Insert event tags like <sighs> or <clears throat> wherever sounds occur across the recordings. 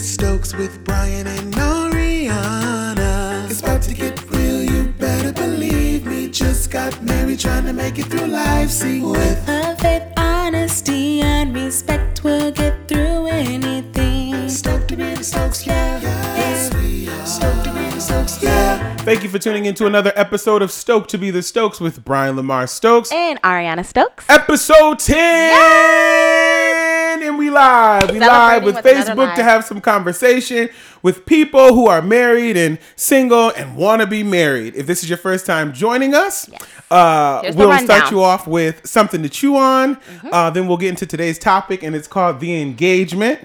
Stokes with Brian and Ariana. It's about to get real, you better believe me. Just got married, trying to make it through life. See, with Love, faith, honesty, and respect Thank you for tuning in to another episode of Stoked to be the Stokes with Brian Lamar Stokes. And Ariana Stokes. Episode 10! And we live. We live with with Facebook to have some conversation with people who are married and single and want to be married. If this is your first time joining us, uh, we'll. Mm-hmm. start you off with something to chew on. Uh, then we'll get into today's topic, and it's called the engagement.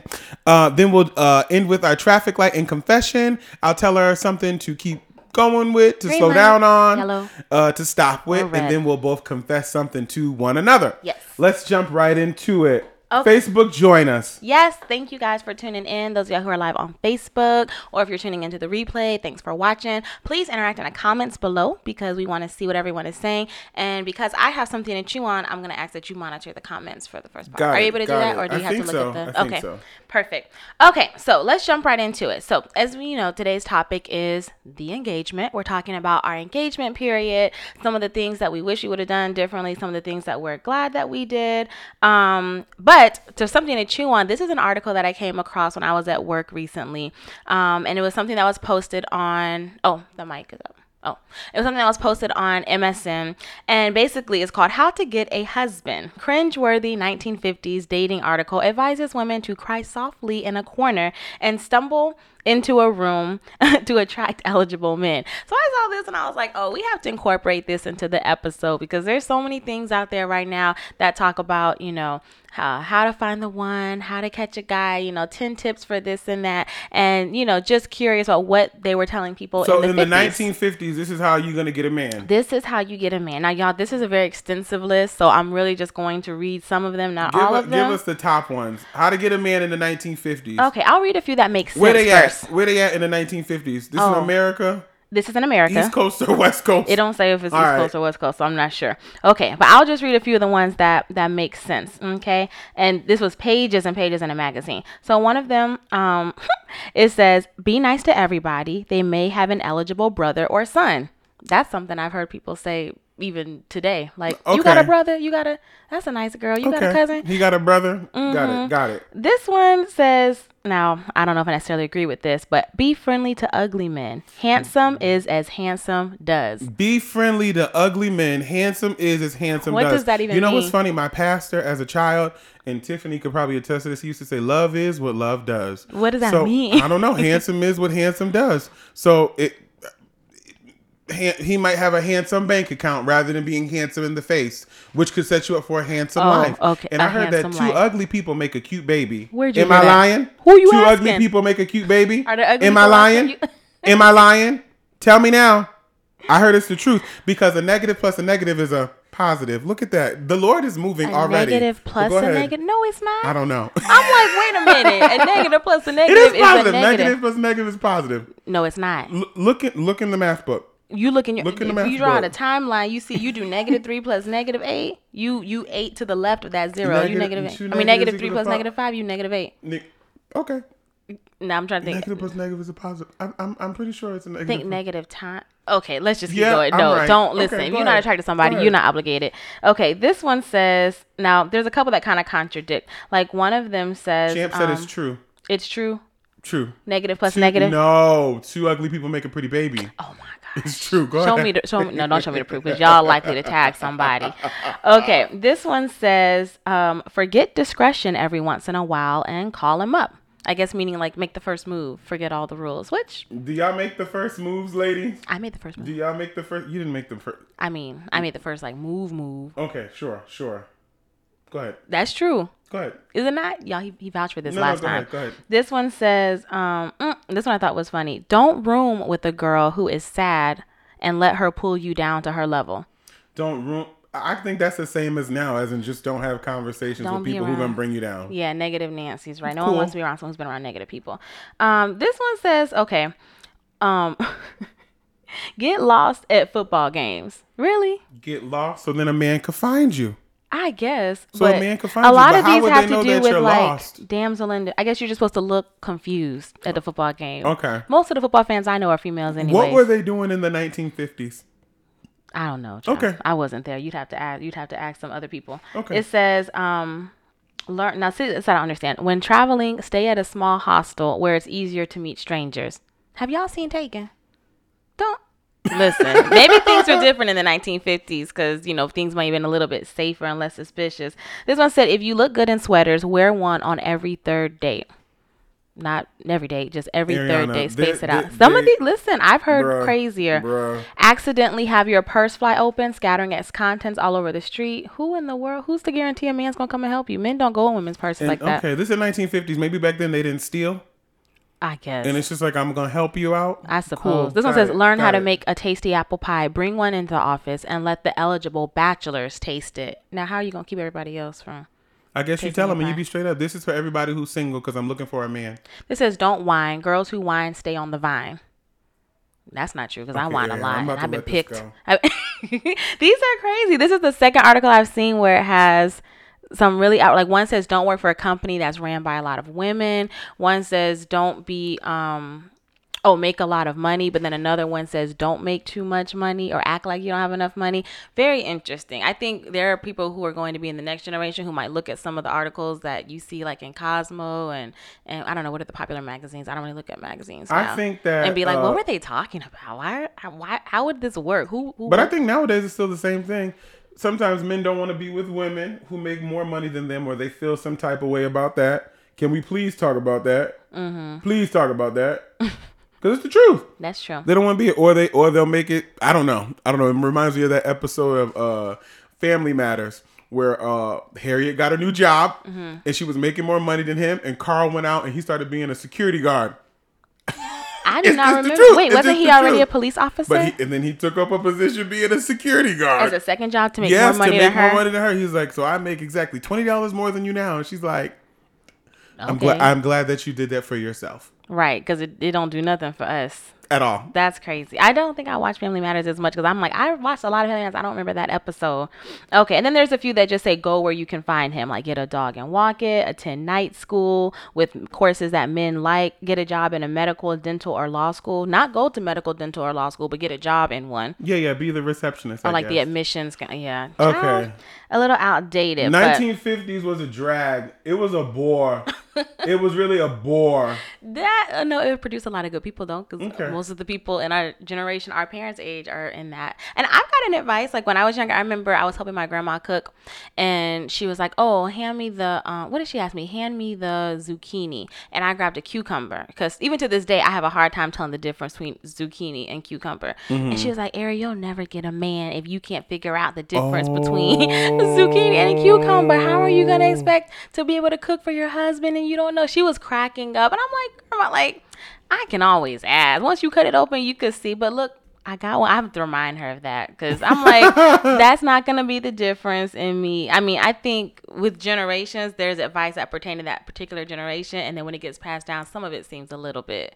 Uh, then we'll uh, end with our traffic light and confession. I'll tell her something to keep going with, to Green slow light, down on, uh, to stop with, and then we'll both confess something to one another. Yes. Let's jump right into it. Okay. Facebook, join us. Yes, thank you guys for tuning in. Those of y'all who are live on Facebook, or if you're tuning into the replay, thanks for watching. Please interact in the comments below because we want to see what everyone is saying. And because I have something to chew on, I'm going to ask that you monitor the comments for the first part. Got are you able to do that, it. or do I you have to look so, at the? Okay, so. Perfect. Okay, so let's jump right into it. So as we know, today's topic is the engagement. We're talking about our engagement period, some of the things that we wish we would have done differently, some of the things that we're glad that we did. Um, but to something to chew on, this is an article that I came across when I was at work recently, um, and it was something that was posted on. Oh, the mic is up. Oh, it was something that was posted on MSN, and basically it's called How to Get a Husband. Cringeworthy 1950s dating article advises women to cry softly in a corner and stumble into a room <laughs> to attract eligible men. So I saw this and I was like, oh, we have to incorporate this into the episode because there's so many things out there right now that talk about, you know, how, how to find the one, how to catch a guy, you know, 10 tips for this and that. And, you know, just curious about what they were telling people So in in the, the 50s. 1950s, this is how you're gonna get a man. This is how you get a man. Now, y'all, this is a very extensive list, so I'm really just going to read some of them, not Give, all us, of them. give us the top ones. How to get a man in the 1950s. okay, I'll read a few that make sense Where they first. At? Where they at in the 1950s? This is Oh. America, This is in America. East Coast or West Coast? It don't say if it's All East right. Coast or West Coast, so I'm not sure. Okay, but I'll just read a few of the ones that that make sense. Okay, and this was pages and pages in a magazine. So one of them, um, <laughs> it says, "Be nice to everybody. They may have an eligible brother or son." That's something I've heard people say even today. Like, you got a brother, you got a. That's a nice girl. You got a cousin. Mm-hmm. He got a brother. Got it. Got it. This one says, now, I don't know if I necessarily agree with this, but be friendly to ugly men. Handsome is as handsome does. Be friendly to ugly men. Handsome is as handsome What does. does that even You know what's funny? My pastor, as a child, and Tiffany could probably attest to this. He used to say, "Love is what love does." What does that So, mean? I don't know. <laughs> Handsome is what handsome does. So it. He might have a handsome bank account rather than being handsome in the face, which could set you up for a handsome Oh, life. okay, And a I heard that two life. ugly people make a cute baby. Where'd you Am I that? lying? Who you Two ugly people make a cute baby. Are there ugly Am I lying? <laughs> Am I lying? Tell me now. I heard it's the truth because a negative plus a negative is a positive. Look at that. The Lord is moving A already. plus go a negative. No, it's not. I don't know. I'm like, wait a minute. A <laughs> negative plus a it negative is is, positive. a Negative negative. plus negative is positive. No, it's not. L- look at look in the math book. You look in your Look in if you draw out a timeline, you see you do negative three plus negative eight. You you eight to the left of that zero. you Negative- negative two eight. I mean negative three plus five. negative five. You negative eight. Ne- Okay. Now I'm trying to think. Negative plus negative is a positive. I'm, I'm, I'm pretty sure it's a negative. think negative time. Okay, let's just keep Yeah, going. No, right. don't listen. go if you're not attracted to somebody, you're not obligated. Okay, this one says now there's a couple that kind of contradict. Like one of them says Champ said um, it's true. It's true. True. Negative plus Two- negative. No, two ugly people make a pretty baby. Oh my god. It's true. Go Show ahead. me the show me no don't show me the proof because y'all likely to tag somebody. <laughs> Okay, this one says um, forget discretion every once in a while and call him up. I guess meaning like make the first move, forget all the rules. Which Do y'all make the first moves, ladies? I made the first move. Do y'all make the first? You didn't make the first. I mean, I made the first like move, move. Okay, sure, sure. Go ahead. That's true. Go ahead. Is it not? Y'all, he, he vouched for this No, no, last go time. ahead, go ahead. This one says, um, mm, this one I thought was funny. Don't room with a girl who is sad and let her pull you down to her level. Don't ruin. I think that's the same as now, as in just don't have conversations Don't with people who gonna bring you down. Yeah, negative Nancy's right. No Cool. one wants to be around someone who's been around negative people. Um, this one says, okay, um, <laughs> get lost at football games. Really? Get lost, so then a man could find you. I guess. So a but man can find a lot but of these have to do with like lost? damsel in. I guess you're just supposed to look confused at the football game. Okay. Most of the football fans I know are females anyway. What were they doing in the 1950s? I don't know. child. Okay. I wasn't there. You'd have to ask. You'd have to ask some other people. Okay. It says, um, learn now. See, this I don't understand. When traveling, stay at a small hostel where it's easier to meet strangers. Have y'all seen Taken? Don't listen. Maybe things were different in the 1950s because you know things might have been a little bit safer and less suspicious. This one said, if you look good in sweaters, wear one on every third date. Not every date, just every third Ariana, date. they- Space it out. they- Some of these, listen, I've heard Bruh, crazier bruh. accidentally have your purse fly open, scattering its contents all over the street. Who in the world? Who's to guarantee a man's gonna come and help you? Men don't go in women's purses And, like that. okay, this is 1950s. Maybe back then they didn't steal, I guess. and it's just like I'm gonna help you out. I suppose. Cool, This one got says, it, learn how got to it. make a tasty apple pie. Bring one into the office and let the eligible bachelors taste it. Now, how are you gonna keep everybody else from? I guess you tell them and you be straight up. This is for everybody who's single because I'm looking for a man. This says, don't whine. Girls who whine stay on the vine. That's not true because I Okay, whine yeah, a lot and to I've been picked. <laughs> These are crazy. This is the second article I've seen where it has some really out like one says don't work for a company that's ran by a lot of women. One says don't be um oh make a lot of money, but then another one says don't make too much money or act like you don't have enough money. Very interesting. I think there are people who are going to be in the next generation who might look at some of the articles that you see like in Cosmo and and I don't know what are the popular magazines. I don't really look at magazines. I think that, and be like, uh, what were they talking about? Why? Why? How would this work? Who? who But I think nowadays it's still the same thing. Sometimes men don't want to be with women who make more money than them, or they feel some type of way about that. Can we please talk about that? Mm-hmm. Please talk about that, <laughs> because it's the truth. that's true. They don't want to be it, or they or they'll make it. I don't know. I don't know. It reminds me of that episode of uh, Family Matters where uh, Harriet got a new job Mm-hmm. and she was making more money than him, and Carl went out and he started being a security guard. <laughs> I do It's not remember. Wait, It's wasn't he already truth. a police officer? But he, and then he took up a position being a security guard. As a second job to make yes, more money to make than her. more money than her. He's like, so I make exactly twenty dollars more than you now, and she's like, I'm glad. I'm glad that you did that for yourself. right, because it, it don't do nothing for us. At all. That's crazy. I don't think I watch Family Matters as much because I'm like I watched a lot of Family Matters. I don't remember that episode. Okay, and then there's a few that just say go where you can find him, like get a dog and walk it, attend night school with courses that men like, get a job in a medical, dental, or law school. Not go to medical, dental, or law school, but get a job in one. Yeah, yeah. Be the receptionist. Or I like the admissions. Yeah. Okay. Child, A little outdated. but 1950s was a drag. It was a bore. <laughs> it was really a bore. That uh, no, it produced a lot of good people though, because Okay. Most of the people in our generation, our parents' age, are in that. And I've gotten advice like when I was younger. I remember I was helping my grandma cook, and she was like, "Oh, hand me the uh, what did she ask me? Hand me the zucchini." And I grabbed a cucumber because even to this day, I have a hard time telling the difference between zucchini and cucumber. And she was like, "Ari, you'll never get a man if you can't figure out the difference between <laughs> zucchini and a cucumber. How are you gonna expect to be able to cook for your husband and you don't know?" She was cracking up, and I'm like, "Grandma, like." I can always ask. Once you cut it open, you could see. But look, I got one. I have to remind her of that because I'm like, <laughs> that's not gonna be the difference in me. I mean, I think with generations, there's advice that pertain to that particular generation, and then when it gets passed down, some of it seems a little bit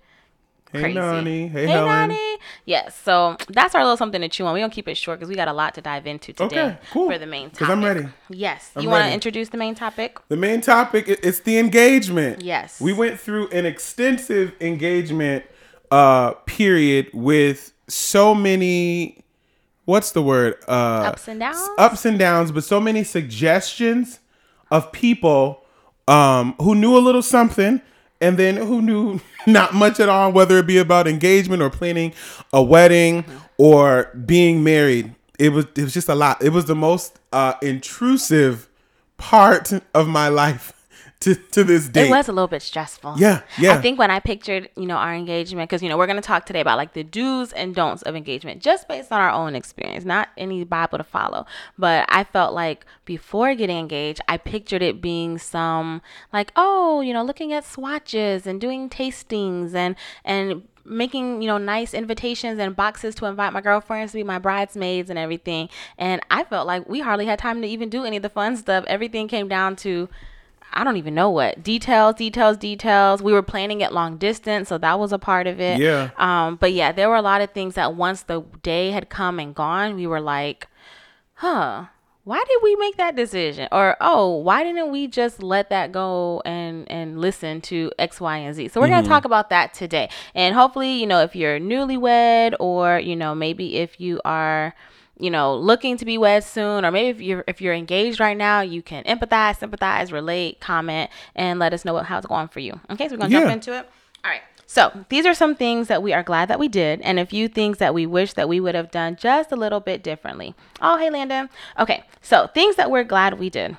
Hey, crazy. Nani. Hey, Hey, Helen. Nani. Yes. So that's our little something to chew on. We're gonna keep it short because we got a lot to dive into today Okay, cool. for the main topic. 'Cause I'm ready. Yes. I'm you want to introduce the main topic? The main topic is the engagement. Yes. We went through an extensive engagement uh period with so many what's the word? Uh Ups and downs? Ups and downs, but so many suggestions of people um who knew a little something and then who knew <laughs> not much at all, whether it be about engagement or planning a wedding or being married. It was it was just a lot. It was the most uh intrusive part of my life to, to this day. It was a little bit stressful. Yeah, yeah. I think when I pictured, you know, our engagement, because you know we're going to talk today about like the do's and don'ts of engagement, just based on our own experience, not any Bible to follow. But I felt like before getting engaged, I pictured it being some like, oh, you know, looking at swatches and doing tastings and and making you know nice invitations and boxes to invite my girlfriends to be my bridesmaids and everything and i felt like we hardly had time to even do any of the fun stuff everything came down to I don't even know what details, details, details. We were planning it long distance, so that was a part of it. Yeah. Um, but yeah, there were a lot of things that once the day had come and gone, we were like, huh, why did we make that decision? Or oh, why didn't we just let that go and and listen to X, Y, and Z? So we're Mm-hmm. gonna talk about that today. And hopefully, you know, if you're newlywed or, you know, maybe if you are you know, looking to be wed soon, or maybe if you're if you're engaged right now, you can empathize, sympathize, relate, comment, and let us know what, how it's going for you. Okay, so we're gonna jump into it. All right. So these are some things that we are glad that we did, and a few things that we wish that we would have done just a little bit differently. Oh, hey, Landon. Okay, so things that we're glad we did.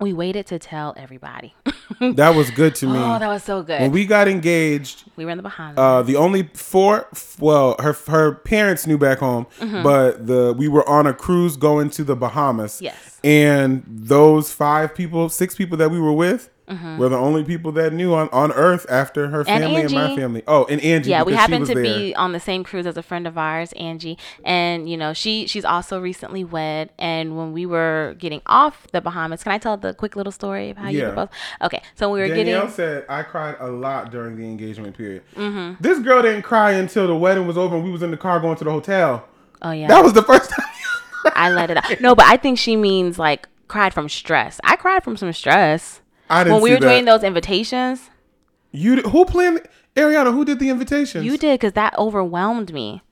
We waited to tell everybody. <laughs> That was good to me. oh, that was so good. when we got engaged, we were in the Bahamas. uh, the only four, well, her her parents knew back home, Mm-hmm. but the we were on a cruise going to the Bahamas. Yes. and those five people, six people that we were with. Were the only people that knew on, on Earth after her Mm-hmm. And family and, my family. Oh, and Angie. yeah, we happened to there. be on the same cruise as a friend of ours, Angie, and you know she she's also recently wed. And when we were getting off the Bahamas, can I tell the quick little story of how you Yeah. proposed? Okay, so we were Danielle getting said I cried a lot during the engagement period. Mm-hmm. This girl didn't cry until the wedding was over and we was in the car going to the hotel. oh yeah, That was the first time. I let it out. No, but I think she means like cried from stress. I cried from some stress I didn't when we were doing those invitations. You who planned Ariana? Who did the invitations? You did because that overwhelmed me.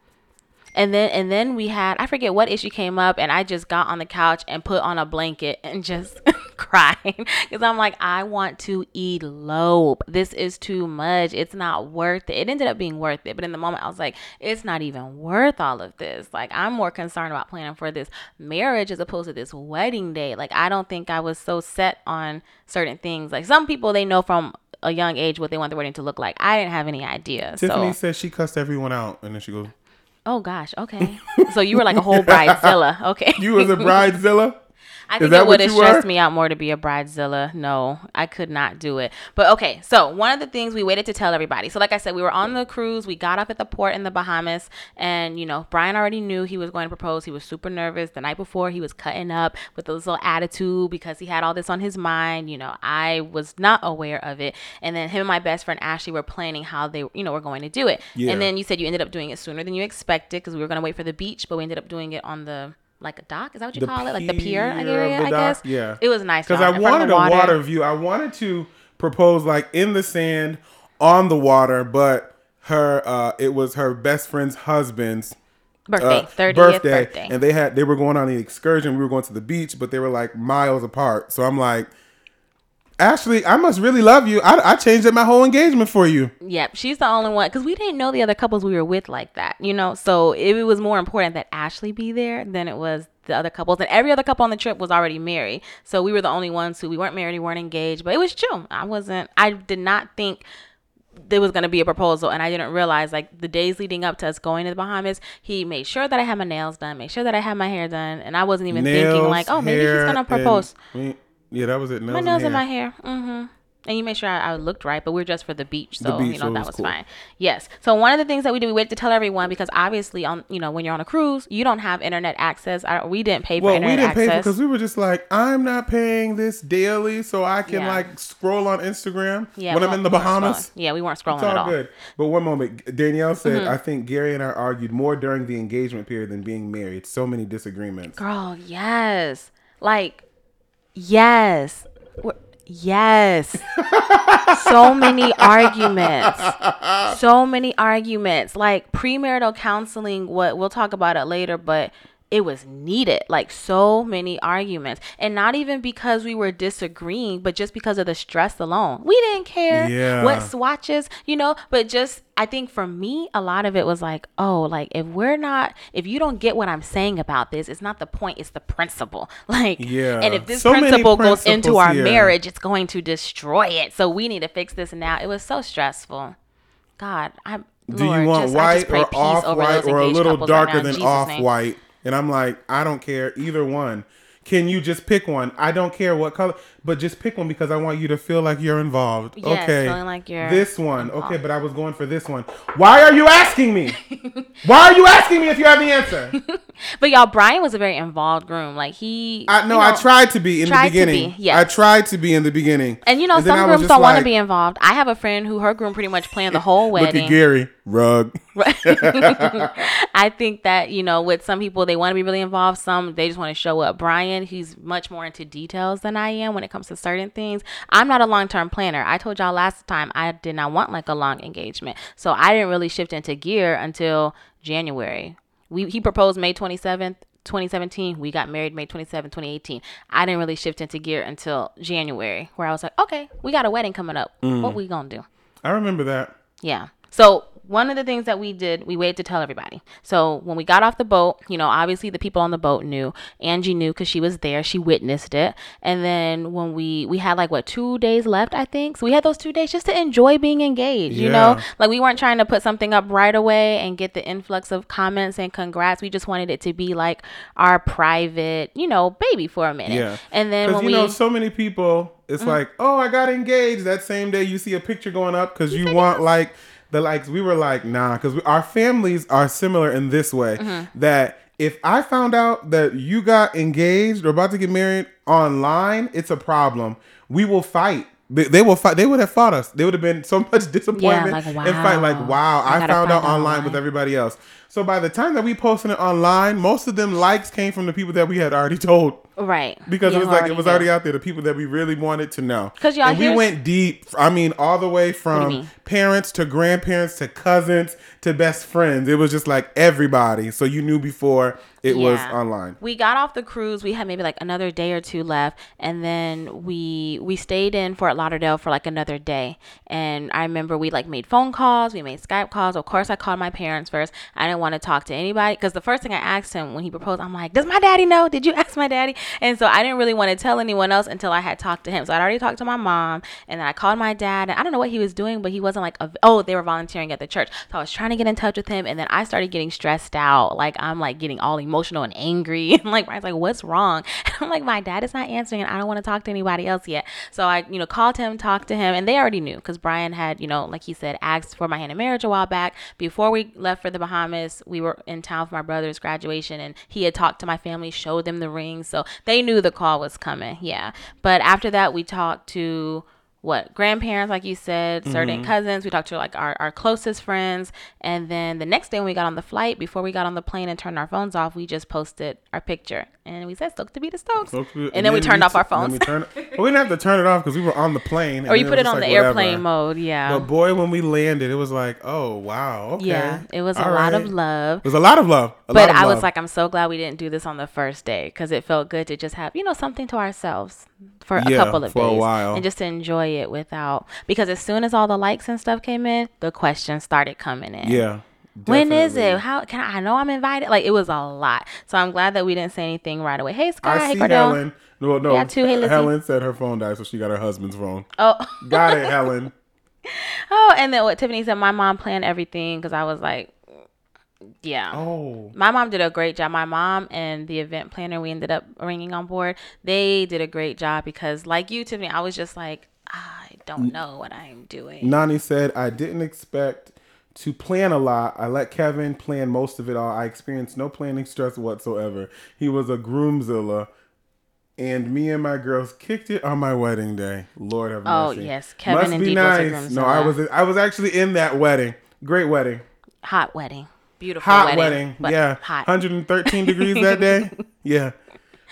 And then and then we had I forget what issue came up and I just got on the couch and put on a blanket and just <laughs> crying because I'm like I want to elope. This is too much. It's not worth it. It ended up being worth it, but in the moment I was like, it's not even worth all of this. Like I'm more concerned about planning for this marriage as opposed to this wedding day. Like I don't think I was so set on certain things. Like some people they know from a young age what they want the wedding to look like. I didn't have any idea. Tiffany so said she cussed everyone out, and then she goes, Oh gosh, okay. so you were like a whole bridezilla. <laughs> Okay. "You was a bridezilla." <laughs> I think that it would have stressed me out more to be a bridezilla. No, I could not do it. But okay, so one of the things we waited to tell everybody. So like I said, we were on the cruise. We got up at the port in the Bahamas, and you know Brian already knew he was going to propose. He was super nervous. The night before, he was cutting up with this little attitude because he had all this on his mind. You know, I was not aware of it. And then him and my best friend Ashley were planning how they, you know, were going to do it. Yeah. And then you said you ended up doing it sooner than you expected because we were going to wait for the beach, but we ended up doing it on the like a dock. Is that what you The call it? Like the pier area, the I guess. Yeah. It was nice Because I in front of wanted a water view. I wanted to propose like in the sand on the water, but her uh it was her best friend's husband's birthday, uh, 30th birthday, birthday. and they had they were going on the excursion. We were going to the beach, but they were like miles apart. So I'm like, Ashley, I must really love you. I, I changed up my whole engagement for you. Yep, she's the only one because we didn't know the other couples we were with like that, you know. So it was more important that Ashley be there than it was the other couples. And every other couple on the trip was already married, so we were the only ones who we weren't married, we weren't engaged. But it was chill. I wasn't. I did not think there was going to be a proposal and i didn't realize like the days leading up to us going to the bahamas he made sure that i had my nails done made sure that i had my hair done and i wasn't even thinking like oh maybe he's gonna propose we- yeah, that was it. Nails my nails and my hair. Mm-hmm. And you made sure I, I looked right, but we are just for the beach, so beach, you know it that was cool. fine. Yes. So one of the things that we did, we waited to tell everyone because obviously on you know when you're on a cruise, you don't have internet access. I, we didn't pay for Well, we internet didn't pay access. because we were just like, I'm not paying this daily, so I can Yeah. like scroll on Instagram yeah, when I'm in the Bahamas. Yeah, we weren't scrolling It's at all all. good. But one moment, Danielle said, Mm-hmm. I think Gary and I argued more during the engagement period than being married. So many disagreements. Girl, yes. Like, yes. Yes. <laughs> so many arguments. So many arguments. Like premarital counseling, what we'll talk about it later, but it was needed. Like so many arguments. And not even because we were disagreeing, but just because of the stress alone. We didn't care Yeah. what swatches, you know, but just I think for me, a lot of it was like, oh, like if we're not, if you don't get what I'm saying about this, it's not the point, it's the principle. <laughs> Like, Yeah. and if this So principle goes into our marriage, it's going to destroy it. So we need to fix this now. It was so stressful. God, I'm. Do Lord, you want just, white or off white or a little couples right darker than off white? And I'm like, I don't care either one. Can you just pick one? I don't care what color. But just pick one because I want you to feel like you're involved. Yes, okay. feeling like you're this one. Okay, but I was going for this one. Why are you asking me? <laughs> Why are you asking me if you have the answer? <laughs> But y'all, Brian was a very involved groom. Like he, I no, you I tried to be in the beginning. be, yes. I tried to be in the beginning. And you know, I some grooms don't want to be involved. I have a friend who her groom pretty much planned the whole wedding. <laughs> Look at Gary. Rug. I think that you know, with some people, they want to be really involved. Some they just want to show up. Brian, he's much more into details than I am when it comes to certain things. I'm not a long term planner. I told y'all last time I did not want like a long engagement, so I didn't really shift into gear until January. We he proposed May 27th. 2017 we got married may 27 2018 i didn't really shift into gear until january where i was like okay we got a wedding coming up what mm. we gonna do I remember that. yeah. So one of the things that we did, we waited to tell everybody. So when we got off the boat, you know, obviously the people on the boat knew. Angie knew because she was there. She witnessed it. And then when we we had like what two days left, I think. So we had those two days just to enjoy being engaged. You know, like we weren't trying to put something up right away and get the influx of comments and congrats. We just wanted it to be like our private, you know, baby for a minute. Yeah. And then Because when you we know, so many people, it's Mm-hmm. like, oh, I got engaged. That same day, you see a picture going up because you want like the likes. We were like, nah, because our families are similar in this way Mm-hmm. that if I found out that you got engaged or about to get married online, it's a problem. We will fight. They, they will fight. They would have fought us. They would have been so much <laughs> disappointment like, and fight. Like, wow, wow, I I, found out out online with everybody else. So by the time that we posted it online, most of them likes came from the people that we had already <laughs> told right because You it was like it was already out there. The people that we really wanted to know. 'Cause y'all and we went deep. I mean, all the way from parents to grandparents to cousins to best friends. It was just like everybody. So you knew before it was online. We got off the cruise. We had maybe like another day or two left, and then we we stayed in Fort Lauderdale for like another day. And I remember we like made phone calls, we made Skype calls. Of course, I called my parents first. I didn't want to talk to anybody because the first thing I asked him when he proposed, I'm like, "Does my daddy know? Did you <laughs> ask my daddy?" And so I didn't really want to tell anyone else until I had talked to him. So I'd already talked to my mom, and then I called my dad. And I don't know what he was doing, but he wasn't like, a, "Oh, they were volunteering at the church." So I was trying to get in touch with him, and then I started getting stressed out. Like I'm like getting all emotional and angry. <laughs> And like Brian's like, "What's wrong?" And <laughs> I'm like, "My dad is not answering, and I don't want to talk to anybody else yet." So I, you know, called him, talked to him, and they already knew because Brian had, you know, like he said, asked for my hand in marriage a while back. Before we left for the Bahamas, we were in town for my brother's graduation, and he had talked to my family, showed them the ring, so they knew the call was coming. Yeah, but after that, we talked to what grandparents like you said certain mm-hmm. cousins we talked to like our, our closest friends and then the next day when we got on the flight before we got on the plane and turned our phones off we just posted our picture and we said stoked to be the stokes and, then, we turned off our phones we turned, well, we didn't have to turn it off because we were on the plane. and or you put it was on just the like, airplane whatever. mode yeah But boy, when we landed, it was like, oh wow, okay. yeah it was a All lot of love It was a lot of love. A but lot of I was like, I'm so glad we didn't do this on the first day because it felt good to just have, you know, something to ourselves for a couple of for a days while. and just to enjoy it without. Because as soon as all the likes and stuff came in, the questions started coming in. yeah. When is it? How can I, I know I'm invited? Like it was a lot. So I'm glad that we didn't say anything right away. Hey Sky, I hey see Cordell. Helen. No, no. Yeah, too. Hey, Lizzie. Helen said her phone died, so she got her husband's phone. Oh, <laughs> Got it, Helen. <laughs> oh, and then what Tiffany said, my mom planned everything because I was like, yeah. Oh, My mom did a great job. My mom and the event planner we ended up bringing on board, they did a great job because, like you, Tiffany, I was just like, I don't know what I'm doing. Nani said I didn't expect to plan a lot. I let Kevin plan most of it all. I experienced no planning stress whatsoever. He was a groomzilla. And me and my girls kicked it on my wedding day. Lord have oh, mercy. Oh, yes. Kevin indeed was a No, I was I was actually in that wedding. Great wedding. Hot wedding, beautiful Hot wedding, wedding. but Yeah. hot. 113 degrees that day. <laughs> Yeah.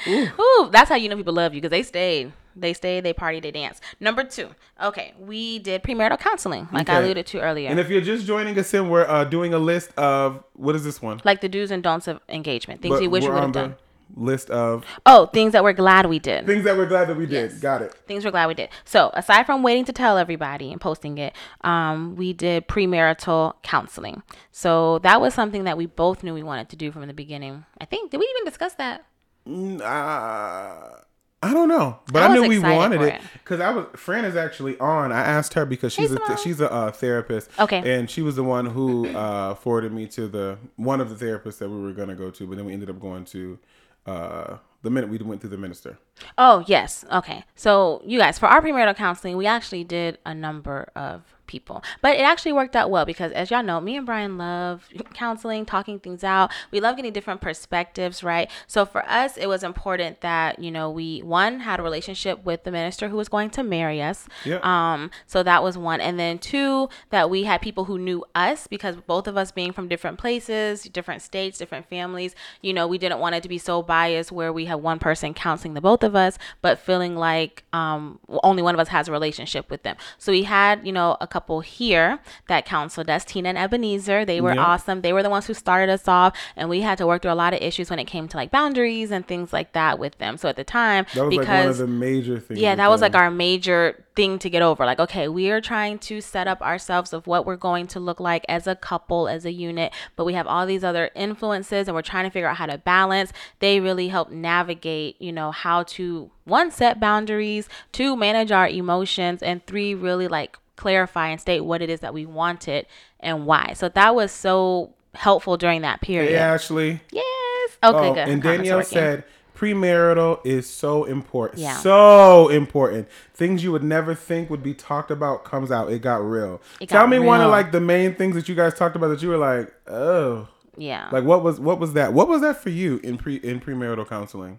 Ooh, that's how you know people love you because they stayed. They stay, they party, they dance. Number two, okay, we did premarital counseling, like I alluded to earlier. And if you're just joining us in, we're uh, doing a list of what is this one? like the do's and don'ts of engagement, things But we wish we would have done. list of Oh, things that we're glad we did. things that we're glad that we did. Yes. Got it. things we're glad we did. So aside from waiting to tell everybody and posting it, um, we did premarital counseling. So that was something that we both knew we wanted to do from the beginning. I think did we even discuss that? Mm, Uh, I don't know, but I I, knew we wanted it because I was. Fran is actually on. I asked her because she's a Simone. she's a uh, therapist. Okay. and she was the one who uh, forwarded me to the one of the therapists that we were gonna go to, but then we ended up going to uh, the minute we went through the minister. Oh, yes. Okay. So, you guys, for our premarital counseling, we actually did a number of people. But it actually worked out well because, as y'all know, me and Brian love counseling, talking things out. We love getting different perspectives, right? So for us, it was important that you know we one had a relationship with the minister who was going to marry us. Yeah. Um. So that was one, and then two that we had people who knew us because both of us being from different places, different states, different families. You know, we didn't want it to be so biased where we have one person counseling the both of us, but feeling like um only one of us has a relationship with them. So we had you know a couple here that counseled us, Tina and Ebenezer. They were Yeah. awesome. They were the ones who started us off, and we had to work through a lot of issues when it came to like boundaries and things like that with them. So at the time, That was because like one of the major things. yeah, that was them. like our major thing to get over. Like, okay, we are trying to set up ourselves of what we're going to look like as a couple, as a unit, but we have all these other influences and we're trying to figure out how to balance. They really help navigate, you know, how to one set boundaries, two manage our emotions, and three really like clarify and state what it is that we wanted and why. So that was so helpful during that period. Hey, Ashley. Yes. Okay, Oh, good. and Danielle said premarital is so important. Yeah. So important. Things you would never think would be talked about comes out. It got real. It Tell got me one of like the main things that you guys talked about that you were like, oh. yeah. Like what was what was that? What was that for you in pre in premarital counseling?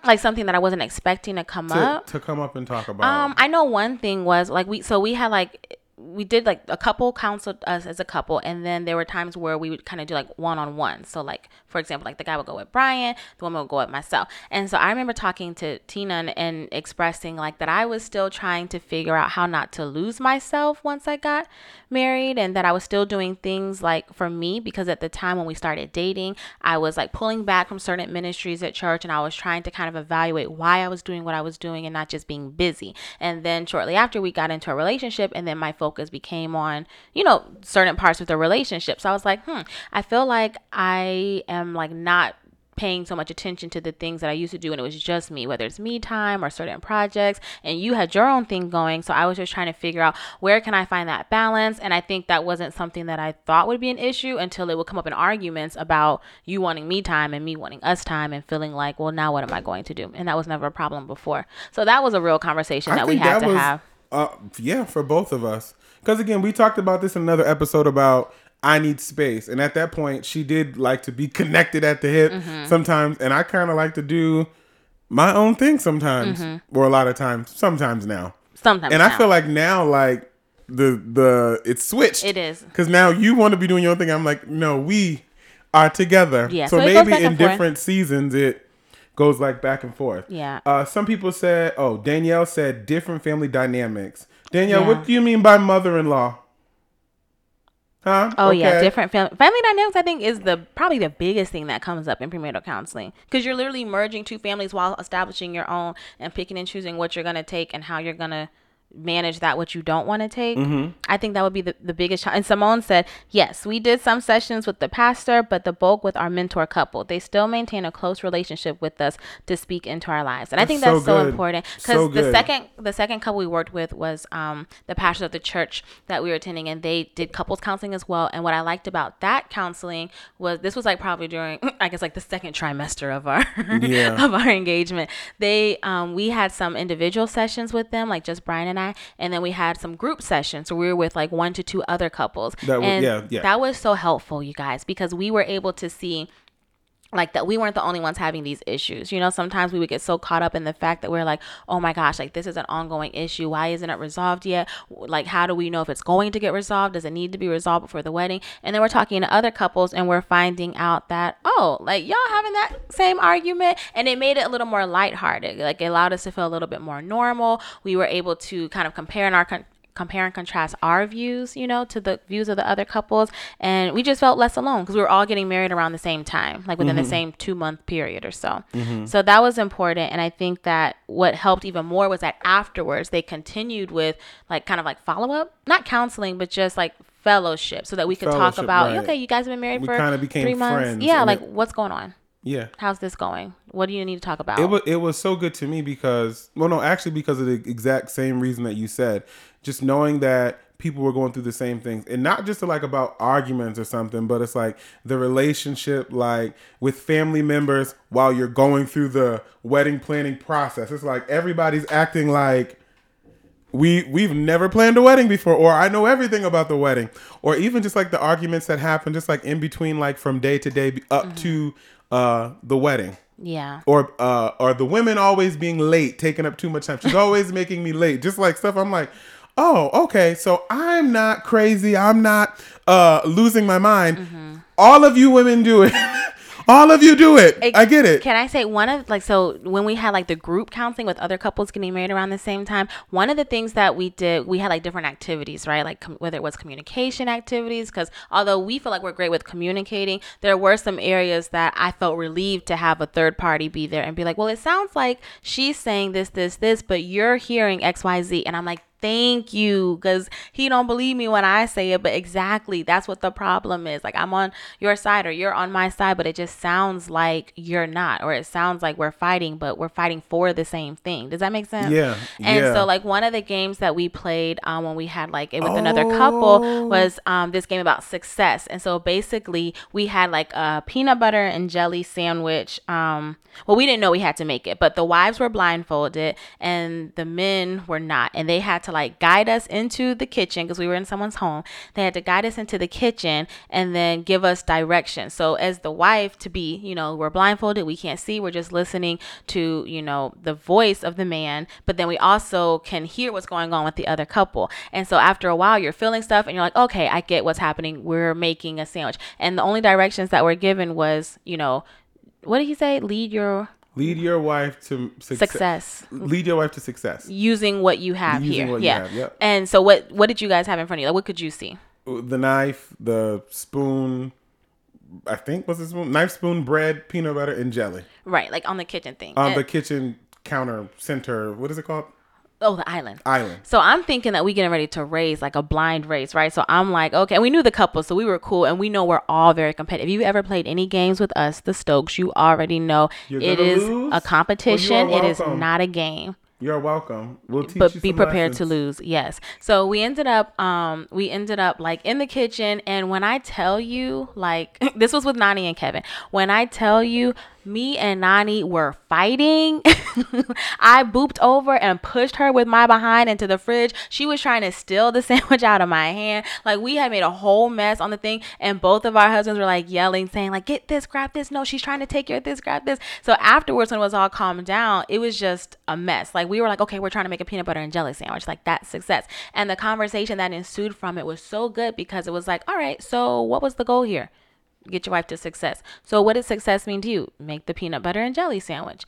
Mm, like something that I wasn't expecting to come To, up. to come up and talk about. Um, I know one thing was like we so we had like we did like a couple counseled us as a couple, and then there were times where we would kind of do like one on one. So like for example, like the guy would go with Brian, the woman would go with myself, and so I remember talking to Tina and, and expressing like that I was still trying to figure out how not to lose myself once I got married, and that I was still doing things like for me because at the time when we started dating, I was like pulling back from certain ministries at church, and I was trying to kind of evaluate why I was doing what I was doing and not just being busy. And then shortly after we got into a relationship, and then my focus became on, you know, certain parts of the relationship. So I was like, hmm, I feel like I am like not paying so much attention to the things that I used to do and it was just me, whether it's me time or certain projects. And you had your own thing going. So I was just trying to figure out where can I find that balance. And I think that wasn't something that I thought would be an issue until it would come up in arguments about you wanting me time and me wanting us time and feeling like, well, now what am I going to do? And that was never a problem before. So that was a real conversation that we had to have. Uh, yeah, for both of us. Because again, we talked about this in another episode about I need space, and at that point, she did like to be <laughs> connected at the hip Mm-hmm. sometimes, and I kind of like to do my own thing sometimes, or a lot of times, sometimes now. Sometimes. And I Mm-hmm. now. feel like now, like the the it's switched. It is. because now you want to be doing your own thing. I'm like, no, we are together. Yeah, So, so maybe in and forth. different seasons it goes like back and forth. Yeah. Uh, some people said, oh, Danielle said different family dynamics. Danielle, Yeah. what do you mean by mother-in-law? Huh? Oh yeah, different family family dynamics. I think is the probably the biggest thing that comes up in premarital counseling because you're literally merging two families while establishing your own and picking and choosing what you're gonna take and how you're gonna manage that what you don't want to take. Mm-hmm. I think that would be the, the biggest challenge. And Simone said, yes, we did some sessions with the pastor, but the bulk with our mentor couple. They still maintain a close relationship with us to speak into our lives. And I think That's so so important because So the second the second couple we worked with was um, the pastor of the church that we were attending, and they did couples counseling as well. And what I liked about that counseling was this was like probably during <clears throat> I guess like the second trimester of our Yeah. <laughs> of our engagement. They um, we had some individual sessions with them, like just Brian and I, and then we had some group sessions. So we were with like one to two other couples, That was- and yeah, yeah. that was so helpful, you guys, because we were able to see like that we weren't the only ones having these issues. You know, sometimes we would get so caught up in the fact that we're like, "Oh my gosh, like this is an ongoing issue. Why isn't it resolved yet? Like how do we know if it's going to get resolved? Does it need to be resolved before the wedding?" And then we're talking to other couples and we're finding out that, "Oh, like y'all having that same argument." And it made it a little more lighthearted. Like it allowed us to feel a little bit more normal. We were able to kind of compare in our compare and contrast our views, you know, to the views of the other couples. And we just felt less alone because we were all getting married around the same time, like within the mm-hmm. same two month period or so. Mm-hmm. So that was important. And I think that what helped even more was that afterwards they continued with like kind of like follow up, not counseling, but just like fellowship so that we could talk about, right. okay, you guys have been married We for kinda became three months. friends, Yeah, like it- what's going on? Yeah. How's this going? What do you need to talk about? It was it was so good to me because well no actually because of the exact same reason that you said just knowing that people were going through the same things. And not just like about arguments or something but it's like the relationship like with family members while you're going through the wedding planning process. It's like everybody's acting like we we've never planned a wedding before or i know everything about the wedding. Or even just like the arguments that happen just like in between like from day to day up to uh the wedding. Yeah. or uh or the women always being late taking up too much time. She's always <laughs> making me late. Just like stuff i'm like oh okay. So i'm not crazy. I'm not uh losing my mind. All of you women do it. <laughs> All of you do it. I get it. Can I say one of like so when we had like the group counseling with other couples getting married around the same time, one of the things that we did, we had like different activities, right? Like com- whether it was communication activities, because although we feel like we're great with communicating, there were some areas that I felt relieved to have a third party be there and be like, well, it sounds like she's saying this, this, this, but you're hearing X, Y, Z, and I'm like. Thank you, because he don't believe me when I say it, but exactly that's what the problem is. Like I'm on your side or you're on my side, but it just sounds like you're not, or it sounds like we're fighting, but we're fighting for the same thing. Does that make sense? Yeah, And yeah. so like one of the games that we played um, when we had like it with another couple Oh. was um, this game about success. And so basically we had like a peanut butter and jelly sandwich. Um, well, we didn't know we had to make it, but the wives were blindfolded and the men were not, and they had to like guide us into the kitchen because we were in someone's home. They had to guide us into the kitchen and then give us directions. So as the wife to be, you know, we're blindfolded, we can't see, we're just listening to, you know, the voice of the man, but then we also can hear what's going on with the other couple. And so after a while, you're feeling stuff and you're like, okay, I get what's happening. We're making a sandwich. And the only directions that were given was, you know, what did he say? Lead your lead your wife to success, success lead your wife to success using what you have Using here. what you yeah. have, yep. And so what what did you guys have in front of you? Like what could you see? the knife, the spoon, I think was the spoon, knife, spoon, bread, peanut butter, and jelly Right, like on the kitchen thing. on And- the kitchen counter center. What is it called? Oh, the island. Island. So I'm thinking that we getting ready to raise like a blind race, right? So I'm like, okay, and we knew the couple, so we were cool, and we know we're all very competitive. If you ever played any games with us, the Stokes, you already know You're it lose? a competition. Well, you are It is not a game You're welcome. We'll teach but you be prepared to lose yes so we ended up um we ended up like in the kitchen and when i tell you like <laughs> this was with nani and kevin when i tell you me and nani were fighting. <laughs> I booped over and pushed her with my behind into the fridge. She was trying to steal the <laughs> sandwich out of my hand. Like we had made a whole mess on the thing and both of our husbands were like yelling saying like get this grab this. No she's trying to take your this grab this. So afterwards when it was all calmed down it was just a mess. Like we were like okay we're trying to make a peanut butter and jelly sandwich. Like that's success. And the conversation that ensued from it was so good because it was like all right so what was the goal here get your wife to success. So what does success mean to you? Make the peanut butter and jelly sandwich.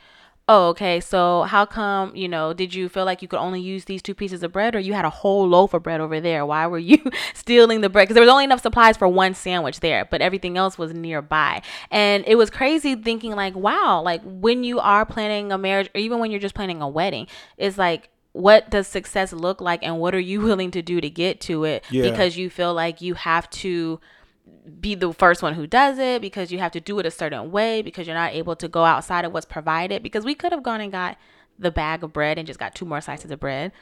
Oh, okay. So how come, you know, did you feel like you could only use these two pieces of bread or you had a whole loaf of bread over there? Why were you <laughs> stealing the bread? Because there was only enough supplies for one sandwich there, but everything else was nearby. And it was crazy thinking like, wow, like when you are planning a marriage or even when you're just planning a wedding, it's like, what does success look like and what are you <laughs> willing to do to get to it? Yeah. Because you feel like you have to be the first one who does it because you have to do it a certain way because you're not able to go outside of what's provided because we could have gone and got the bag of bread and just got two more slices of bread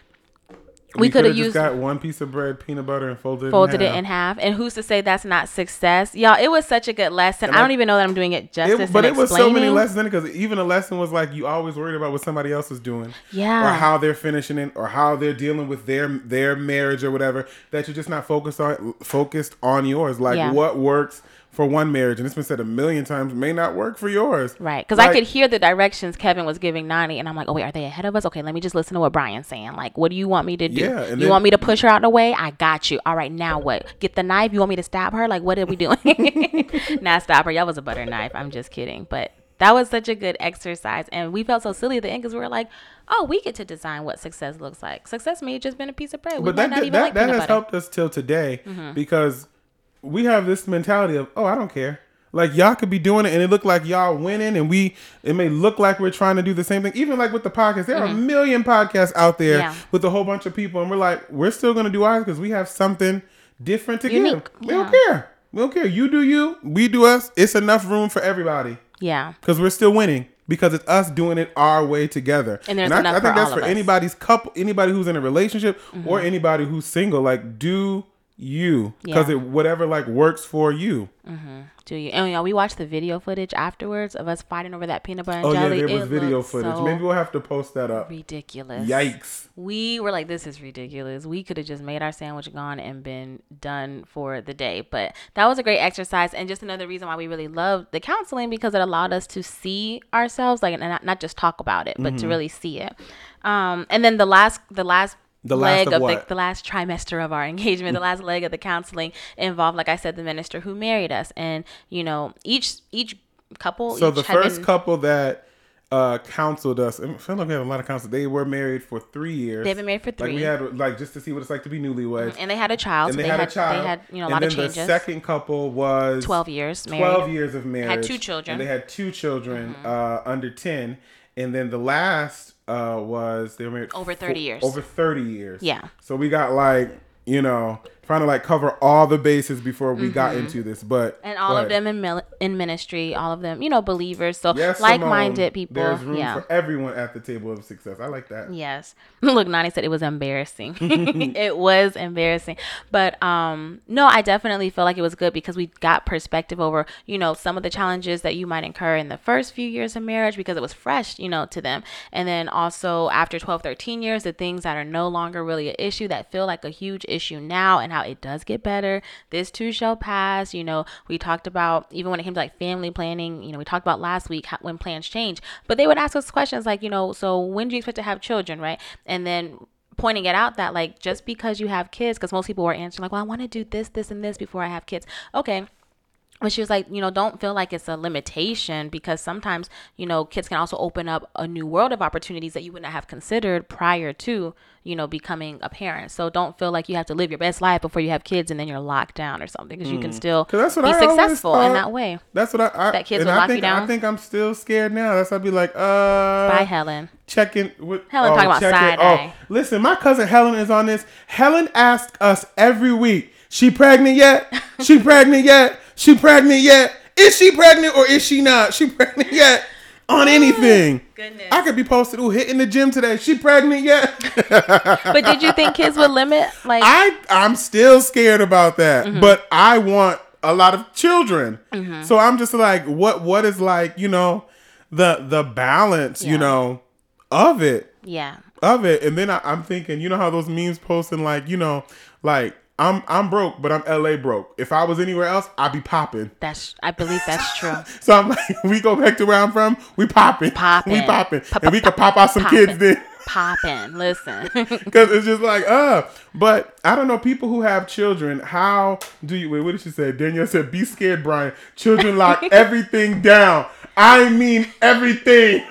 we, could have used just got one piece of bread, peanut butter, and folded, folded in it in half and who's to say that's not success y'all it was such a good lesson i don't even know that i'm doing it justice It, but it was so many lessons in it because even a lesson was like you always worried about what somebody else is doing, Yeah. or how they're finishing it, or how they're dealing with their their marriage or whatever. That you're just not focused on focused on yours. Like Yeah. what works for one marriage, and it's been said a million times, may not work for yours. Right, because Like, I could hear the directions Kevin was giving Nani, and I'm like, oh wait, are they ahead of us? Okay, let me just listen to what Brian's saying. Like, what do you want me to do? Yeah, and you then- want me to push her out of the way? I got you. All right, now what? Get the knife. You want me to stab her? Like, what are we doing? <laughs> Not stop her. Y'all was a butter knife. I'm just kidding, but. That was such a good exercise, and we felt so silly at the end because we were like, "Oh, we get to design what success looks like. Success may have just been a piece of bread. We but might that not that, even that, like that has butter." Mm-hmm. helped us till today because we have this mentality of oh I don't care. Like y'all could be doing it and it look like y'all winning and we it may look like we're trying to do the same thing. Even like with the podcast, there are a million podcasts out there Mm-hmm. Yeah. with a whole bunch of people and we're like we're still gonna do ours because we have something different to Unique, give. We don't care. We don't care. You do you. We do us. It's enough room for everybody Yeah, because we're still winning. because it's us doing it our way together. And there's I, enough I think for that's for us. anybody's couple, anybody who's in a relationship or Mm-hmm. anybody who's single. Like, do you because Yeah. it whatever like works for you. Do you? And you know, we watched the video footage afterwards of us fighting over that peanut butter and Oh yeah, jelly. there was It video footage. so Maybe we'll have to post that up. ridiculous. Yikes. We were like, this is ridiculous. We could have just made our sandwich, gone, and been done for the day. But that was a great exercise, and just another reason why we really loved the counseling because it allowed us to see ourselves, like, and not, not just talk about it, but Mm-hmm. to really see it. Um, and then the last, the last. The last leg of of, the, what? the last trimester of our <laughs> engagement, the last leg of the counseling involved, like I said, the minister who married us, and you know, each each couple. So each the had first been- couple that uh counseled us, I feel like we had a lot of counsel. They were married for three years. They've been married for Like we had like just to see what it's like to be newlyweds. and they had a child. and so they, had, a child. They had you know a and lot then of changes. The second couple was 12 years married. 12 years of marriage. Had two children. Mm-hmm. And they had two children uh, under 10. And then the last uh, was they were married Over 30 years. Over 30 years. Yeah. So we got like, you know, trying to like cover all the bases before we got into this. But Mm-hmm. and all of them in mil- in ministry, all of them, you know, believers. So Yes, like-minded Simone, people. There's room yeah. for everyone at the table of success. I like that. Yes. <laughs> Look, Nani said it was embarrassing. <laughs> <laughs> it was embarrassing. But um no, I definitely feel like it was good because we got perspective over, you know, some of the challenges that you might incur in the first few years of marriage because it was fresh, you know, to them. And then also after 12, 13 years, the things that are no longer really an issue that feel like a huge issue now and how it does get better. This too shall pass. You know, we talked about even when it came to like family planning, you know, we talked about last week how, when plans change, but they would ask us questions like, you know, so when do you expect to have children, right? And then pointing it out that like just because you have kids, because most people were answering like, well, I want to do this, this, and this before I have kids. Okay. But she was like, you know, don't feel like it's a limitation because sometimes, you know, kids can also open up a new world of opportunities that you wouldn't have considered prior to, you know, becoming a parent. So don't feel like you have to live your best life before you have kids and then you're locked down or something because you can still Mm. what be I successful in that way. That's what I, I That kids would I lock you think, I think I'm still scared now. That's I'd be like, uh Bye, Helen. checking with Helen talking about side Oh, listen, my cousin Helen is on this. Helen asks us every week, "She pregnant yet? She <laughs> pregnant yet? She pregnant yet? Is she pregnant or is she not? She <laughs> pregnant yet?" On anything. <laughs> goodness. I could be posted, ooh, hitting the gym today. She pregnant yet? <laughs> But did you think kids would limit like I I'm still scared about that, Mm-hmm. but I want a lot of children. So I'm just like, what what is like, you know, the the balance, you know, of it, yeah. of it. And then I, I'm thinking, you know how those memes posting like, you know, like I'm I'm broke, but I'm LA broke. If I was anywhere else, I'd be popping. That's I believe that's <laughs> true. So I'm like, <laughs> we go back to where I'm from, we popping, Poppin'. <laughs> we popping, Pop- and we could pop out some poppin'. kids then. Popping. Listen. Because it's just like, uh. But I don't know, people who have children, how do you, wait, what did she say? Danielle said, be scared, Brian. Children lock everything down. I mean, everything.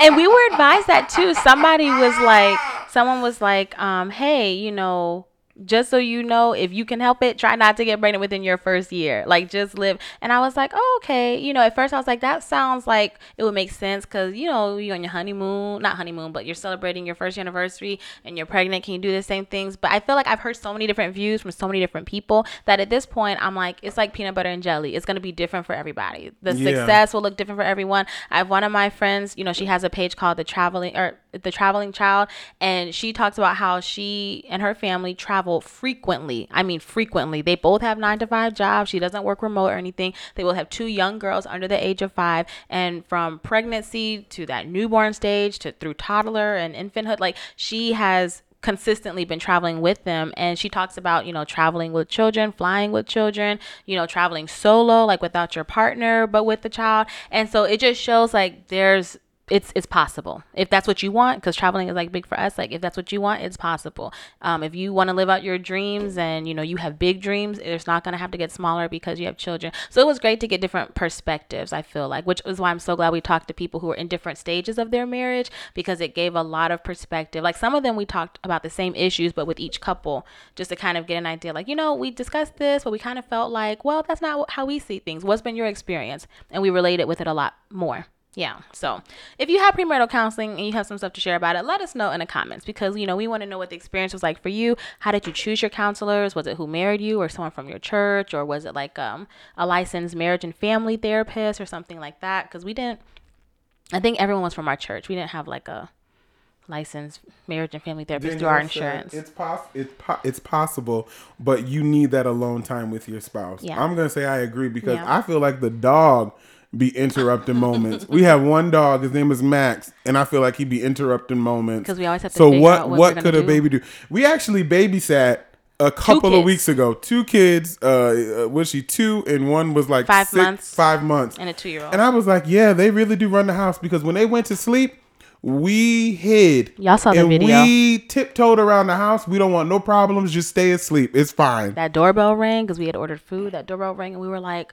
and we were advised that too. Somebody was like, someone was like, um, hey, you know, just so you know, if you can help it, try not to get pregnant within your first year. Like, just live. And I was like, oh, okay. You know, at first I was like, that sounds like it would make sense because, you know, you're on your honeymoon, not honeymoon, but you're celebrating your first anniversary and you're pregnant. Can you do the same things? But I feel like I've heard so many different views from so many different people that at this point, I'm like, it's like peanut butter and jelly. It's going to be different for everybody. The Yeah. success will look different for everyone. I have one of my friends, you know, she has a page called the traveling or the traveling child and she talks about how she and her family travel frequently. I mean frequently. They both have 9 to 5 jobs. She doesn't work remote or anything. They will have two young girls under the age of 5 and from pregnancy to that newborn stage to through toddler and infanthood like she has consistently been traveling with them and she talks about you know traveling with children flying with children you know traveling solo like without your partner but with the child and so it just shows like there's it's it's possible. If that's what you want because traveling is like big for us like if that's what you want it's possible. Um, if you want to live out your dreams and you know you have big dreams it's not going to have to get smaller because you have children. So it was great to get different perspectives i feel like which is why i'm so glad we talked to people who are in different stages of their marriage because it gave a lot of perspective. Like some of them we talked about the same issues but with each couple just to kind of get an idea like you know we discussed this but we kind of felt like well that's not how we see things. What's been your experience? And we related with it a lot more Yeah. So if you have premarital counseling and you have some stuff to share about it, let us know in the comments because you know we want to know what the experience was like for you. How did you choose your counselors? Was it who married you, or someone from your church, or was it like um, a licensed marriage and family therapist or something like that? Because we didn't. I think everyone was from our church. We didn't have like a licensed marriage and family therapist through our insurance. It's pos- it's, po- it's possible, but you need that alone time with your spouse. Yeah. I'm gonna say I agree because Yeah. I feel like the dog be interrupting moments. We have one dog. His name is Max, and I feel like he'd be interrupting moments because we always have to So what? what What, could a do. baby do? We actually babysat. A couple of weeks ago, two kids. Uh, uh, was she two, and one was like Five six- months. Five months, And a two-year-old. And I was like, yeah, they really do run the house because when they went to sleep, we hid. Y'all saw the and video. We tiptoed around the house. We don't want no problems. Just stay asleep. It's fine. that doorbell rang because we had ordered food. That doorbell rang, and we were like,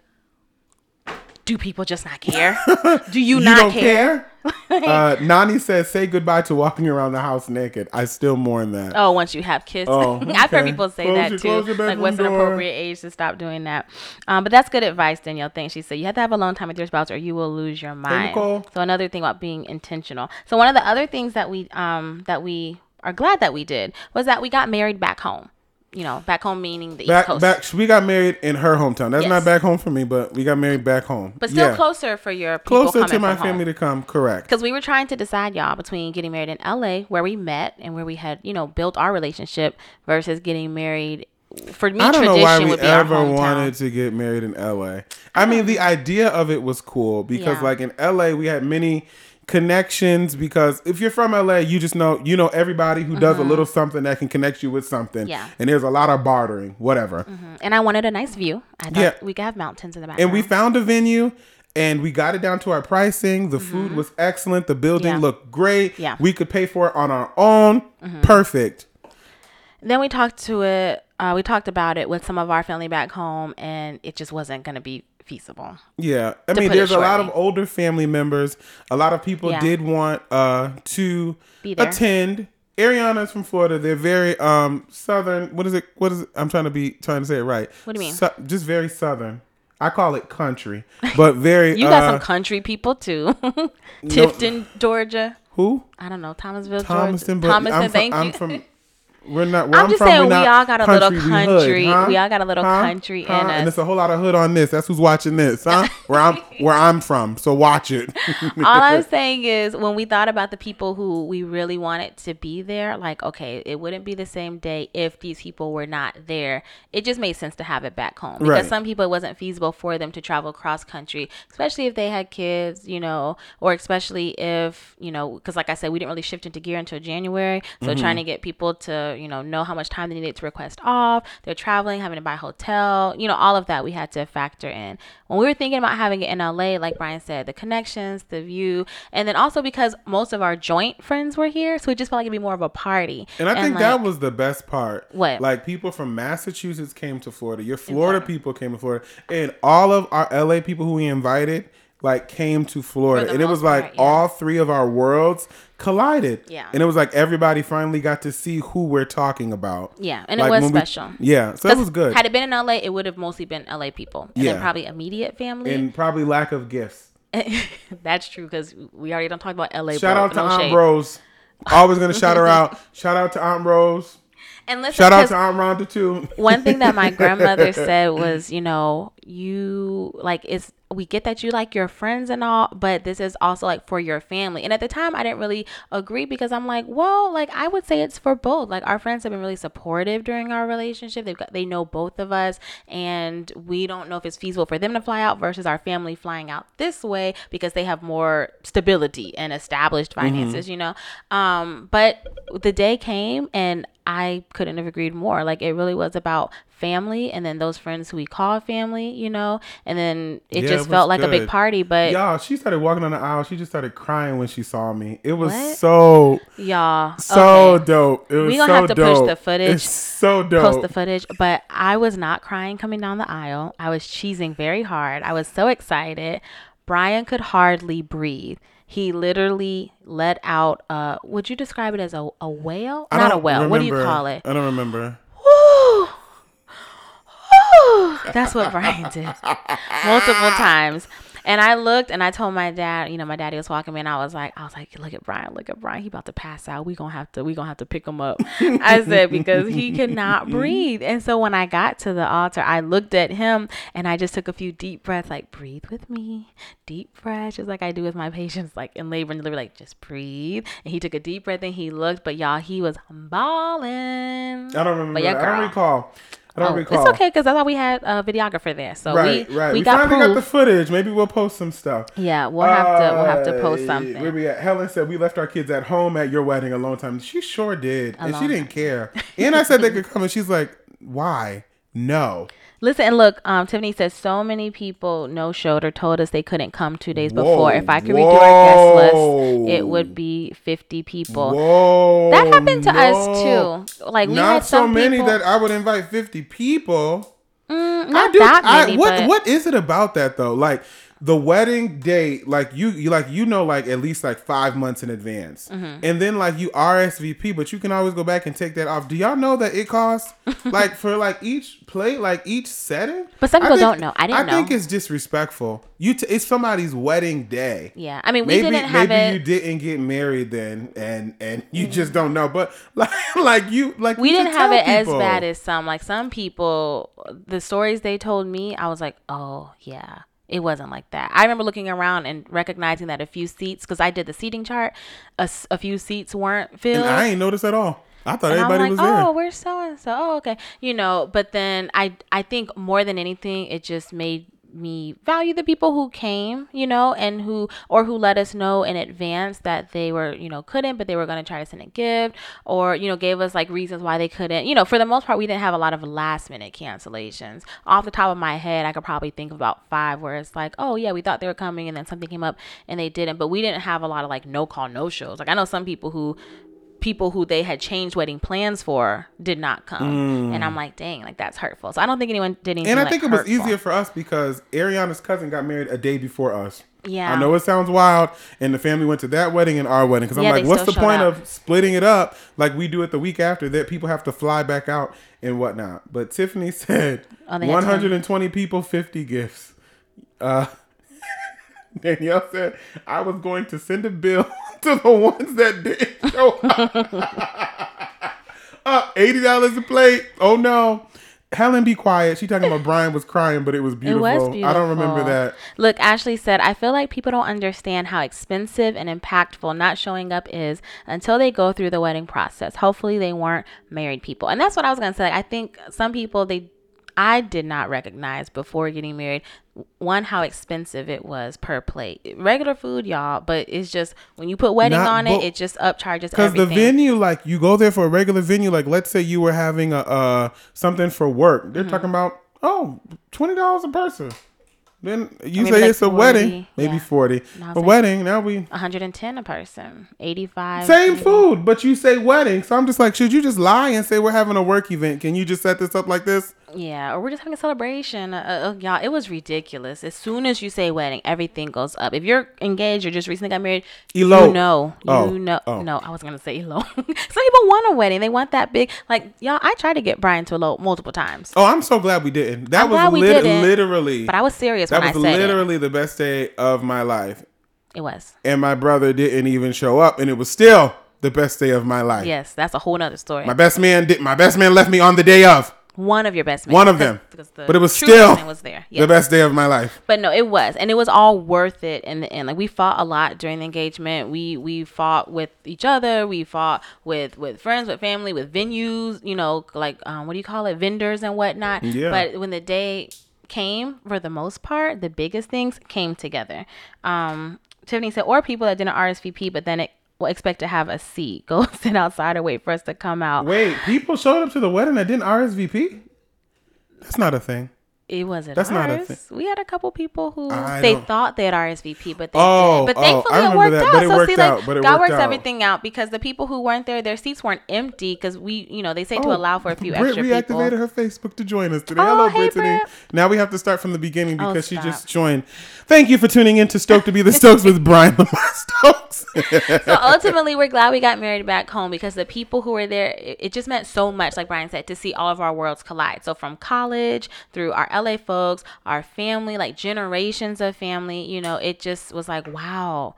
"Do people just not care? <laughs> Do you, you not care?" care? <laughs> uh, Nani says, say goodbye to walking around the house naked. I still mourn that. Oh, once you have kids, Oh, <laughs> I've heard people say Close that your- too. Like, what's an appropriate age to stop doing that? Um, but that's good advice, Danielle. Thanks. She said you have to have a long time with your spouse, or you will lose your mind. Nicole. So another thing about being intentional. So one of the other things that we um that we are glad that we did was that we got married back home. You know, back home meaning the East Back, Coast. back. We got married in her hometown. That's Yes. not back home for me, but we got married back home. but still Yeah. closer for your people closer to my from home. family to come. Correct. Because we were trying to decide, y'all, between getting married in LA, where we met and where we had, you know, built our relationship, versus getting married. For me, I don't know why we would be our ever wanted to get married in LA. I mean, the idea of it was cool because, Yeah. like in LA, we had many connections. Because if you're from LA, you just know you know everybody who does a little something that can connect you with something. Mm-hmm. Yeah. And there's a lot of bartering, whatever. And I wanted a nice view. I thought Yeah. we could have mountains in the background. And we found a venue. And we got it down to our pricing. The food was excellent. The building Mm-hmm. Yeah. looked great. Yeah. We could pay for it on our own. Perfect. then we talked to it. Uh, we talked about it with some of our family back home, and it just wasn't going to be feasible. Yeah, I mean, there's a lot of older family members. A lot of people Yeah. did want uh to attend. Ariana's from Florida. They're very um southern. What is it? What is it? I'm trying to be trying to say it right. What do you mean? Su- just very southern. I call it country, but very. <laughs> You got uh, some country people too. <laughs> Tifton, Georgia. who? I don't know Thomasville, Thomaston. Georgia. Thomaston, I'm from, thank I'm you. from. <laughs> We're not. Where I'm I'm, just from, saying we all got a little we country- huh? we all got a little Huh? country in us. And there's a whole lot of hood on this. That's who's watching this, huh? <laughs> where I'm where I'm from. So watch it. <laughs> All I'm <laughs> saying is, when we thought about the people who we really wanted to be there, like, okay, it wouldn't be the same day if these people were not there. It just made sense to have it back home because Right. some people it wasn't feasible for them to travel cross country, especially if they had kids, you know, or especially if, you know, because like I said, we didn't really shift into gear until January. So Mm-hmm. trying to get people to, you know, know how much time they needed to request off, they're traveling, having to buy a hotel, you know, all of that we had to factor in. When we were thinking about having it in LA, like Brian said, the connections, the view, and then also because most of our joint friends were here, so it just felt like it'd be more of a party. And I think that was the best part. What? Like people from Massachusetts came to Florida. Your Florida people came to Florida, and all of our LA people who we invited like came to Florida, and it was like part, yeah. all three of our worlds collided. Yeah. And it was like everybody finally got to see who we're talking about. Yeah, and it was when we- special. yeah, so that was good. Had it been in LA, it would have mostly been LA people, and Yeah. then probably immediate family. and probably lack of gifts. <laughs> That's true because we already don't talk about LA. Shout bro, out to no Aunt shade. Rose. Always gonna shout her out. <laughs> Shout out to Aunt Rose. And listen, Shout out to Aunt Rhonda too. one thing that my grandmother <laughs> said was, you know, you like it's we get that you like your friends and all, but this is also like for your family. And at the time, I didn't really agree because I'm like, well, like I would say it's for both. Like our friends have been really supportive during our relationship. They've got they know both of us, and we don't know if it's feasible for them to fly out versus our family flying out this way because they have more stability and established finances, you know. Um, but the day came and I couldn't have agreed more. Like it really was about family and then those friends who we call family, you know, and then it Yeah, just it felt like a big party. But y'all, Y'all, she started walking on the aisle. She just started crying when she saw me. It was What? so so okay. dope. It was so dope. We gonna so have to push the footage, It's so dope. post the footage. But I was not crying coming down the aisle. I was cheesing very hard. I was so excited. Brian could hardly breathe. He literally let out. Uh, would you describe it as a, a whale? I Not a whale. What do you call it? I don't remember. Woo! Woo! That's what Brian did multiple times. And I looked and I told my dad, you know, my daddy was walking me and I was like, I was like, look at Brian, look at Brian. He about to pass out. We gonna have to, we gonna have to pick him up. <laughs> I said, because he could not breathe. And so when I got to the altar, I looked at him and I just took a few deep breaths, like breathe with me, deep breaths, just like I do with my <laughs> patients, like in labor and delivery, like just breathe. And he took a deep breath and he looked, but y'all, he was bawling. I don't remember. But yeah, that. I don't recall. I don't Oh, recall. it's okay because I thought we had a videographer there, so Right, we right. we, We, got finally got the footage. Maybe we'll post some stuff. yeah, we'll have to we'll have to post Uh, something. Where we at? Helen said we left our kids at home at your wedding a long time. She sure did, and she didn't care. And I said they could come, and she's like, "Why? No." Listen and look, um, Tiffany says so many people no showed or told us they couldn't come two days Whoa, before. If I could redo our guest list, it would be fifty people. Whoa, That happened to no. us too. Like we Not had so many people, that I would invite fifty people. Mm, I not do- that I- many, what but what is it about that though? Like the wedding date, like you, you like you know, like at least like five months in advance, Mm-hmm. and then like you RSVP, but you can always go back and take that off. Do y'all know that it costs <laughs> like for like each plate, like each setting? But some people think- don't know. I didn't know. I think it's disrespectful. You, t- it's somebody's wedding day. yeah, I mean we maybe didn't have maybe it. you didn't get married then, and and you just don't know. But <laughs> like like you like we you didn't have it as bad as some. Like some people, the stories they told me, I was like, oh yeah, it wasn't like that. I remember looking around and recognizing that a few seats, because I did the seating chart, a few seats weren't filled. And I ain't noticed at all. I thought And everybody I'm was like, there. oh, where's so and so? Oh, okay. You know, but then I I think more than anything, it just made me value the people who came, you know, and who or who let us know in advance that they were, you know, couldn't, but they were going to try to send a gift or, you know, gave us like reasons why they couldn't. You know, for the most part, we didn't have a lot of last minute cancellations. Off the top of my head, I could probably think of about five where it's like, oh, yeah, we thought they were coming and then something came up and they didn't. But we didn't have a lot of like no call, no shows. Like I know some people who people who they had changed wedding plans for did not come. And I'm like, dang, like that's hurtful. So I don't think anyone did anything. Mm. And I like, think it was hurtful. easier for us because Ariana's cousin got married a day before us. Yeah. I know it sounds wild, and the family went to that wedding and our wedding because I'm Yeah, like, what's the point up. of splitting it up like we do it the week after that? People have to fly back out and whatnot. But Tiffany <laughs> said Oh, 120 people, 50 gifts. Uh, Danielle said I was going to send a bill <laughs> to the ones that didn't show <laughs> up. eighty dollars a plate. Oh no. Helen, be quiet. She talking about Brian was crying, but it was It beautiful. was beautiful. I don't remember that. Look, Ashley said, I feel like people don't understand how expensive and impactful not showing up is until they go through the wedding process. Hopefully, they weren't married people. And that's what I was going to say. I think some people, they, I did not recognize before getting married, one, how expensive it was per plate. Regular food, y'all, but it's just when you put wedding Not- on it, it just upcharges Because the venue, like you go there for a regular venue, like let's say you were having a uh something for work. Mm-hmm. They're talking about oh twenty dollars a person. Then you say like it's a 40, wedding, maybe yeah. forty. A like- wedding now we 110 a person, 85. same maybe. food, but you say wedding. So I'm just like, should you just lie and say we're having a work event? Can you just set this up like this? Yeah, or we're just having a celebration. Uh, uh, y'all, it was ridiculous. As soon as you say wedding, everything goes up. If you're engaged or just recently got married, Elope. you know, you Oh, know. oh. No, I was gonna say elope. <laughs> Some people want a wedding. They want that big. Like y'all, I tried to get Brian to elope multiple times, Oh, I'm so glad we didn't. That I'm was glad we lit- didn't, literally. but I was serious that when was I said literally the best day of my life. it. It was. And my brother didn't even show up, and it was still the best day of my life. Yes, that's a whole nother story. My best man did. My best man left me on the day of. One of your best men. One of them. because the But it was still was there. The best day of my life. But no, it was, and it was all worth it in the end. Like we fought a lot during the engagement. We we fought with each other. We fought with with friends, with family, with venues. You know, like um, what do you call it, vendors and whatnot. Yeah. But when the day came, for the most part, the biggest things came together. Um, Tiffany said, or people that didn't RSVP, but then it expect to have a seat. <laughs> Go sit outside or wait for us to come out. Wait, people showed up to the wedding that didn't RSVP? That's not a thing. It wasn't That's not a thing. We had a couple people who I they don't- thought they had RSVP, but they Oh, didn't. But oh, thankfully it worked that, out. it so worked see, like out, it God works out. everything out because the people who weren't there, their seats weren't empty because we, you know, they say to Oh, allow for a few Britt extra reactivated people. her Facebook to join us today. Oh, Hello, hey, Brittany. Britt. Now we have to start from the beginning Oh, because she just joined. Thank you for tuning in to Stoke to be the <laughs> Stokes with Brian Lamar Stokes. <laughs> so ultimately, we're glad we got married back home because the people who were there, it, it just meant so much. Like Brian said, to see all of our worlds collide. So from college through our LA folks, our family, like generations of family. You know, it just was like, wow,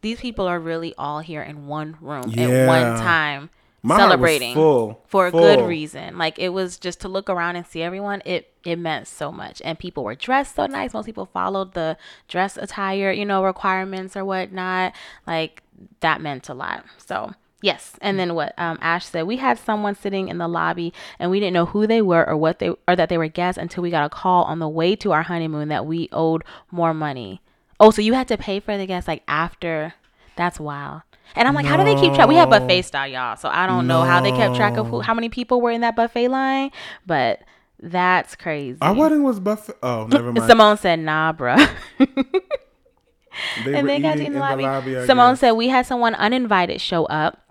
these people are really all here in one room at one time. My celebrating full, for a good reason. Like it was just to look around and see everyone. It it meant so much, and people were dressed so nice. Most people followed the dress attire, you know, requirements or whatnot. Like that meant a lot. So yes, and then what um, Ash said, we had someone sitting in the lobby, and we didn't know who they were or what they or that they were guests until we got a call on the way to our honeymoon that we owed more money. Oh, so you had to pay for the guests like after? That's wild. And I'm like, how do they keep track? We have buffet style, y'all. So I don't know how they kept track of who, how many people were in that buffet line, but that's crazy. Our wedding was buffet. Oh, never <laughs> mind. Simone said, "Nah, bruh." they and they got in the lobby. I Simone guess. said we had someone uninvited show up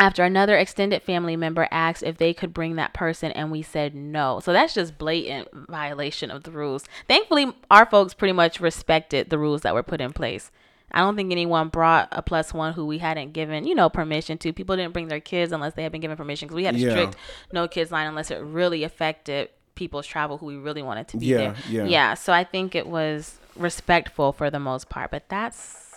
after another extended family member asked if they could bring that person and we said no. So that's just blatant violation of the rules. Thankfully, our folks pretty much respected the rules that were put in place. I don't think anyone brought a plus one who we hadn't given, you know, permission to. People didn't bring their kids unless they had been given permission because we had a Yeah. strict no kids line unless it really affected people's travel who we really wanted to be Yeah, there. yeah. Yeah. So I think it was respectful for the most part, but that's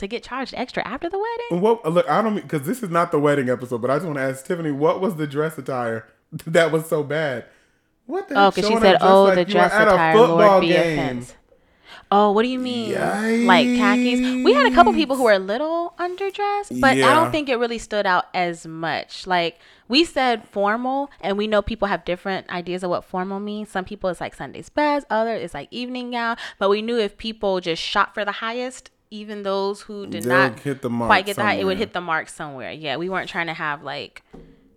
to get charged extra after the wedding. What, look, I don't because this is not the wedding episode, but I just want to ask Tiffany, what was the dress attire <laughs> that was so bad? What the? Oh, because she said, "Oh, like the dress attire, Lord be game. offense." Oh, what do you mean? Like khakis? We had a couple people who were a little underdressed, but I don't think it really stood out as much. Like we said formal, and we know people have different ideas of what formal means. Some people it's like Sunday's best, other it's like evening gown. But we knew if people just shot for the highest, even those who did They'll not hit the mark quite get that, it would hit the mark somewhere. Yeah, we weren't trying to have like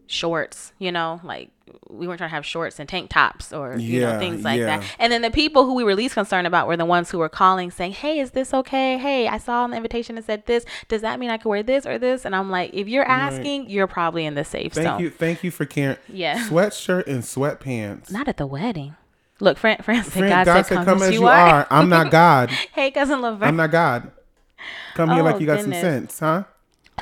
shorts, you know, like we weren't trying to have shorts and tank tops or you know things like yeah. that. And then the people who we were least concerned about were the ones who were calling saying, "Hey, is this okay? Hey, I saw on the invitation it said this. Does that mean I could wear this or this?" And I'm like, if you're asking, you're probably in the safe Thank zone. you, thank you for caring. Yeah. Sweatshirt and sweatpants. Not at the wedding. Look, Fran, Fran Friend, God, God said, come, as you are. are. I'm not <laughs> God. hey, cousin Laverne. I'm not God. Come here Oh, like you got goodness. some sense, huh?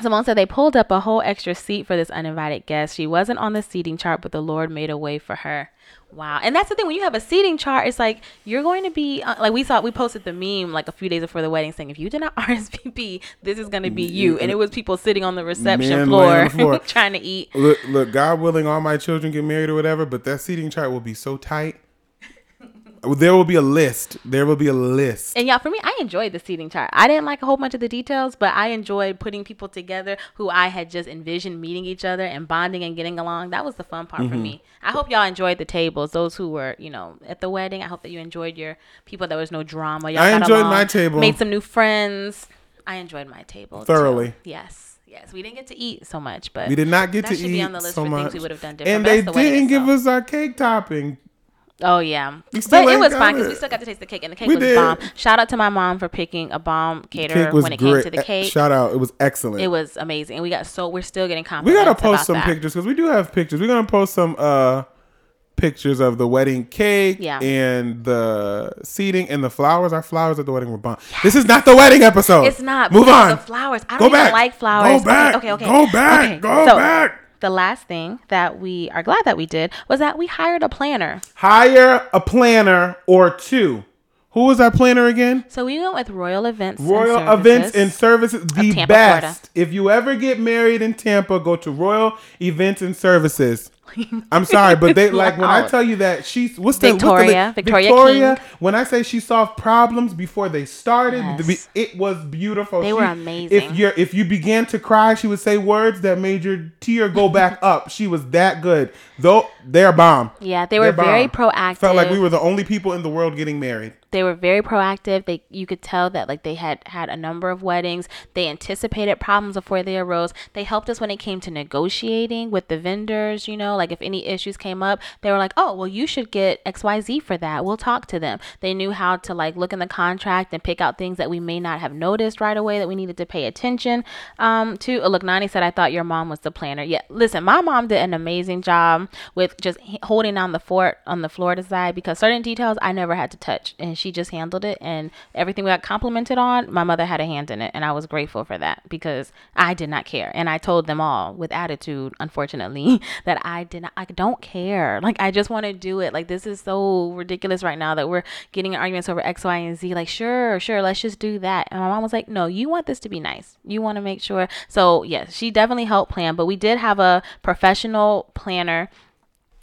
Simone said they pulled up a whole extra seat for this uninvited guest. She wasn't on the seating chart, but the Lord made a way for her. Wow. And that's the thing when you have a seating chart, it's like you're going to be uh, like we saw we posted the meme like a few days before the wedding saying if you did not RSVP, this is going to be you. And it was people sitting on the reception floor, the floor. <laughs> trying to eat. Look, look, God willing, all my children get married or whatever, but that seating chart will be so tight. There will be a list. There will be a list. And yeah, for me, I enjoyed the seating chart. I didn't like a whole bunch of the details, but I enjoyed putting people together who I had just envisioned meeting each other and bonding and getting along. That was the fun part Mm-hmm. for me. I hope y'all enjoyed the tables. Those who were, you know, at the wedding. I hope that you enjoyed your people. There was no drama. Y'all I enjoyed along, my table. Made some new friends. I enjoyed my table too. Thoroughly. Yes, yes. We didn't get to eat so much, but We did not get to eat be on the list so for much. things we would have done different. and they the didn't give us our cake topping. Oh yeah, but it was fine because we still got to taste the cake, and the cake We was did. bomb. Shout out to my mom for picking a bomb caterer when it great. came to the cake. Shout out, it was excellent. it was amazing, and we got so we're still getting compliments. we gotta post some that. pictures because we do have pictures. We're gonna post some uh pictures of the wedding cake Yeah. and the seating and the flowers. Our flowers at the wedding were bomb. This is not the wedding episode. It's not. Move on. The flowers. I Go don't even back. like flowers. Go back. Okay, okay, okay. Go back. Okay, Go so back. The last thing that we are glad that we did was that we hired a planner. Hire a planner or two. Who was our planner again? So we went with Royal Events. and Royal Services. Events and Services, the Tampa, best. Florida. If you ever get married in Tampa, go to Royal Events and Services. <laughs> I'm sorry, but they <laughs> like when I tell you that she's what's the what's the- Victoria, Victoria Victoria. King. When I say she solved problems before they started, Yes. it was beautiful. They She- were amazing. If you're if you began to cry, she would say words that made your tear go back <laughs> up. She was that good. Though they're bomb. Yeah, they were very proactive. Felt like we were the only people in the world getting married. they were very proactive they you could tell that like they had had a number of weddings they anticipated problems before they arose they helped us when it came to negotiating with the vendors you know like if any issues came up they were like oh well you should get xyz for that. We'll talk to them. They knew how to like look in the contract and pick out things that we may not have noticed right away that we needed to pay attention um to. Oh, look nani said i thought your mom was the planner. Yeah listen my mom did an amazing job with just holding down the fort on the florida side because certain details i never had to touch and she just handled it and everything we got complimented on my mother had a hand in it and i was grateful for that because i did not care and i told them all with attitude unfortunately <laughs> that i did not, I don't care. Like, I just want to do it. Like, this is so ridiculous right now that we're getting arguments over X, Y, and Z. Like, sure, sure, let's just do that. And my mom was like, no, you want this to be nice. You want to make sure. So, yes, she definitely helped plan, but we did have a professional planner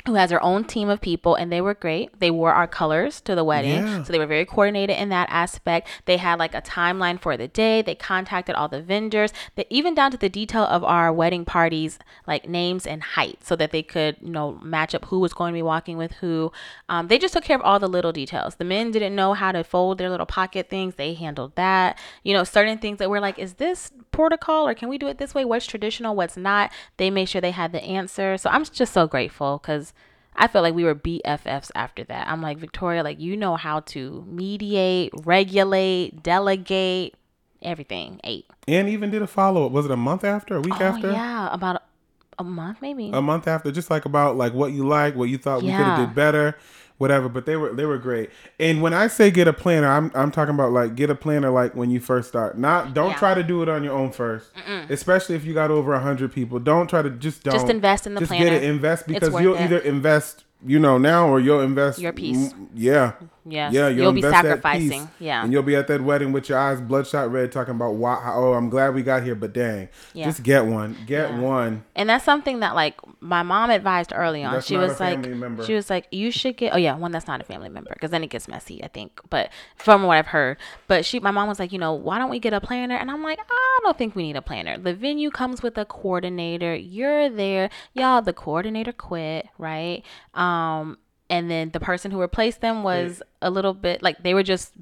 who has her own team of people and they were great. They wore our colors to the wedding. Yeah. So they were very coordinated in that aspect. They had like a timeline for the day. They contacted all the vendors. They even down to the detail of our wedding parties, like names and height, so that they could, you know, match up who was going to be walking with who. Um, they just took care of all the little details. The men didn't know how to fold their little pocket things. They handled that. You know, certain things that were like, is this protocol or can we do it this way? What's traditional? What's not? They made sure they had the answer. So I'm just so grateful because I felt like we were BFFs after that. I'm like, Victoria, like, you know how to mediate, regulate, delegate, everything. Eight. And even did a follow up. Was it a month after? A week Oh, after? yeah. About a, a month, maybe. A month after, just like about like what you like, what you thought we could have did better, whatever. But they were they were great. And when I say get a planner, I'm I'm talking about like get a planner like when you first start. Not don't Yeah. try to do it on your own 1st especially if you got over a hundred people. Don't try to just don't Just invest in the just planner. get it invest because you'll it. either invest you know now or you'll invest Your peace. mm, Yeah. Yeah, You'll be invest that sacrificing. peace, Yeah. And you'll be at that wedding with your eyes bloodshot red talking about why oh I'm glad we got here, but dang. Yeah. Just get one. Get Yeah. one. And that's something that like my mom advised early on. That's she was like, member. she was like, you should get. Oh yeah, one that's not a family member because then it gets messy. I think, but from what I've heard, but she, my mom was like, you know, why don't we get a planner? And I'm like, I don't think we need a planner. The venue comes with a coordinator. You're there, y'all. The coordinator quit, right? Um, and then the person who replaced them was a little bit like they were just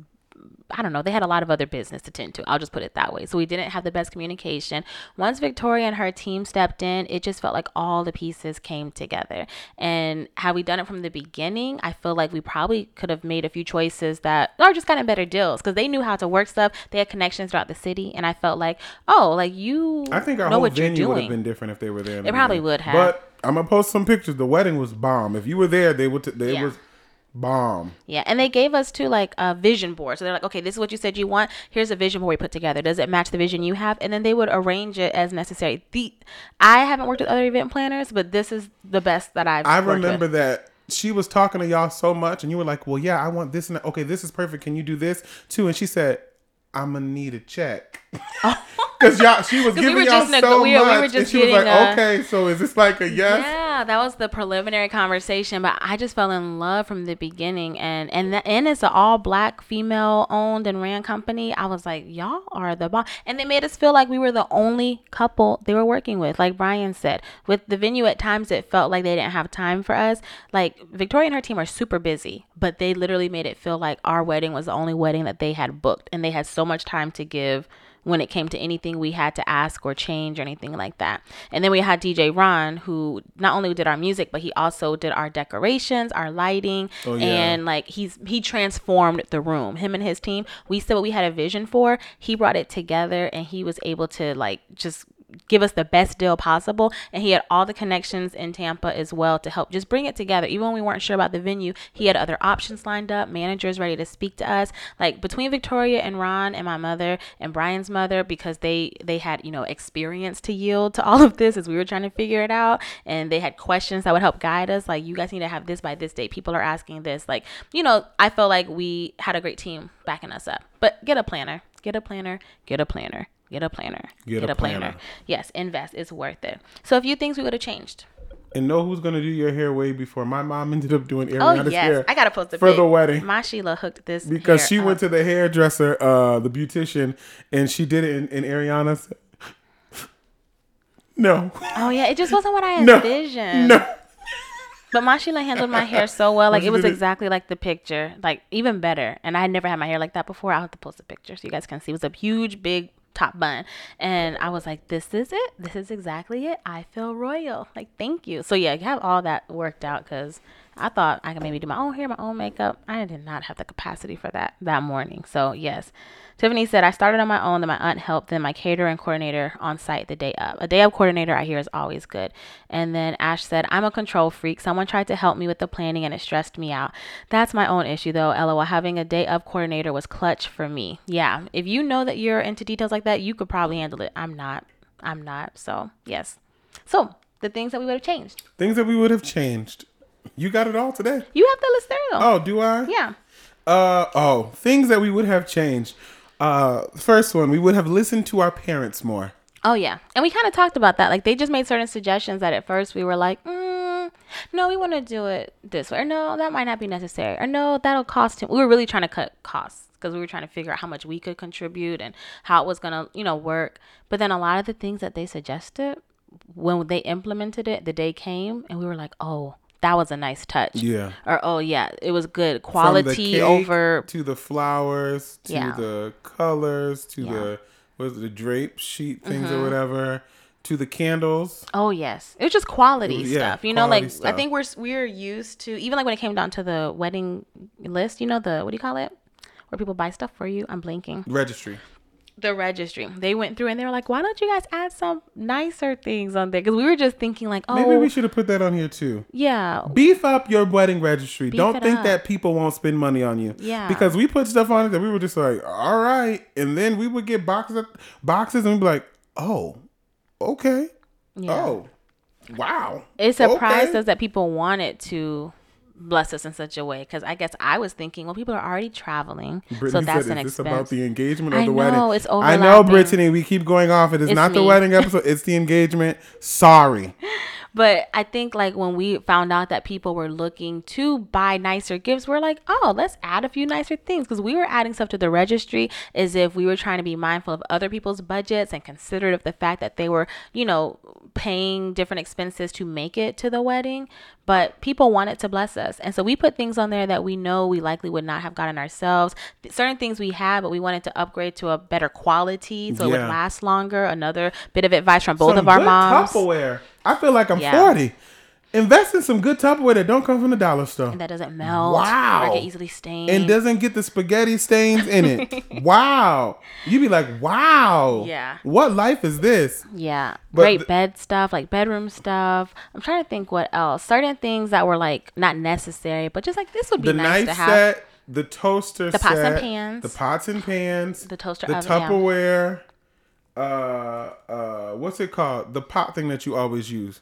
I don't know, they had a lot of other business to tend to. I'll just put it that way. So we didn't have the best communication. Once Victoria and her team stepped in, it just felt like all the pieces came together. And had we done it from the beginning, I feel like we probably could have made a few choices that or just gotten better deals because they knew how to work stuff. They had connections throughout the city. And I felt like, oh, like you I think our know whole what venue would have been different if they were there. in the It probably beginning. would have. But I'm gonna post some pictures. The wedding was bomb. If you were there, they would. T- they Yeah. was bomb. Yeah, and they gave us too like a vision board. So they're like, okay, this is what you said you want. Here's a vision board we put together. Does it match the vision you have? And then they would arrange it as necessary. The I haven't worked with other event planners, but this is the best that I've. I remember that she was talking to y'all so much, and you were like, "Well, yeah, I want this and that. okay, this is perfect. Can you do this too?" And she said, "I'm gonna need a check." Because y'all, she was <laughs> we giving were y'all just neg- so we were- we much, and she was like, getting, uh, "Okay, so is this like a yes?" Yeah, that was the preliminary conversation, but I just fell in love from the beginning, and and that, and it's an all black female owned and ran company. I was like, y'all are the bomb, and they made us feel like we were the only couple they were working with. Like Brian said, with the venue at times it felt like they didn't have time for us. Like Victoria and her team are super busy, but they literally made it feel like our wedding was the only wedding that they had booked, and they had so much time to give when it came to anything we had to ask or change or anything like that. And then we had DJ Ron, who not only did our music, but he also did our decorations, our lighting, Oh, yeah. and like he's he transformed the room. Him and his team, we said what we had a vision for. He brought it together, and he was able to like just give us the best deal possible. And he had all the connections in Tampa as well to help just bring it together. Even when we weren't sure about the venue he had other options lined up managers ready to speak to us. Like between Victoria and Ron and my mother and Brian's mother because they they had you know experience to yield to all of this as we were trying to figure it out and they had questions that would help guide us like you guys need to have this by this date. People are asking this. Like you know I felt like we had a great team backing us up. But get a planner. Get a planner. Get a planner Get a planner. Get a planner. Yes, invest. It's worth it. So a few things we would have changed. And know who's gonna do your hair way before my mom ended up doing Ariana's Oh Ariana's yes, hair I gotta post a for pic. the wedding. My Sheila hooked this because she went to the hairdresser, uh, the beautician, and she did it in, in Ariana's. No, Oh yeah, it just wasn't what I envisioned. no. But my Sheila handled my hair so well. Like it was exactly like the picture, like even better. And I had never had my hair like that before. I'll have to post a picture so you guys can see. It was a huge, big top bun, and I was like, "This is it. This is exactly it. I feel royal. Like, thank you." So yeah, you have all that worked out because I thought I could maybe do my own hair, my own makeup. I did not have the capacity for that that morning. So yes. Tiffany said, I started on my own, then my aunt helped, then my caterer and coordinator on site the day of. A day of coordinator I hear is always good. And then Ash said, I'm a control freak. Someone tried to help me with the planning and it stressed me out. That's my own issue though. LOL. Having a day of coordinator was clutch for me. Yeah. If you know that you're into details like that, you could probably handle it. I'm not. I'm not. So, yes. So, the things that we would have changed. Things that we would have changed. You got it all today. You have the list there though. Oh, do I? Yeah. Uh oh, things that we would have changed. Uh, first one, we would have listened to our parents more. Oh yeah, and we kind of talked about that. Like they just made certain suggestions that at first we were like, mm, no, we want to do it this way, or no, that might not be necessary, or no, that'll cost him. We were really trying to cut costs because we were trying to figure out how much we could contribute and how it was gonna, you know, work. But then a lot of the things that they suggested, when they implemented it, the day came, and we were like, oh, that was a nice touch. Yeah. Or oh yeah, it was good quality over. to the flowers to Yeah. the colors to Yeah. Mm-hmm. the was it, the drape sheet things or whatever to the candles. Oh yes, it was just quality It was- yeah, stuff. You know, like quality I think we're we're used to even like when it came down to the wedding list. You know the what do you call it? Where people buy stuff for you. I'm blinking. Registry. The registry. They went through and they were like, "Why don't you guys add some nicer things on there?" Because we were just thinking like, "Oh, Maybe we oh. should have put that on here too. yeah, Beef up your wedding registry. Don't think up. that people won't spend money on you. Yeah. Because we put stuff on it that we were just like, all right. And then we would get boxes boxes and we'd be like, oh, okay. yeah." Oh. Wow. It surprised Okay. us that people wanted to bless us in such a way. Because I guess I was thinking, well, people are already traveling, Brittany so that's said, an is this expense. about the engagement or I the wedding? know, it's I know. Brittany. We keep going off. It is It's not the wedding episode. It's the engagement. Sorry. <laughs> But I think like when we found out that people were looking to buy nicer gifts, we're like, oh, let's add a few nicer things because we were adding stuff to the registry as if we were trying to be mindful of other people's budgets and considerate of the fact that they were, you know, paying different expenses to make it to the wedding. But people wanted to bless us, and so we put things on there that we know we likely would not have gotten ourselves. Certain things we had, but we wanted to upgrade to a better quality so it would last longer. Another bit of advice from both Some of our good moms. Tupperware. I feel like I'm Yeah. 40. Invest in some good Tupperware that don't come from the dollar store. And that doesn't melt Wow. or get easily stained. and doesn't get the spaghetti stains in it. <laughs> wow. You'd be like, wow. Yeah. What life is this? yeah, But great the- bed stuff, like bedroom stuff. I'm trying to think what else. Certain things that were like not necessary, but just like this would be The nice to have. set, the toaster The pots and pans. the pots and pans, The toaster the oven, yeah. Tupperware, uh, uh, what's it called? The pot thing that you always use.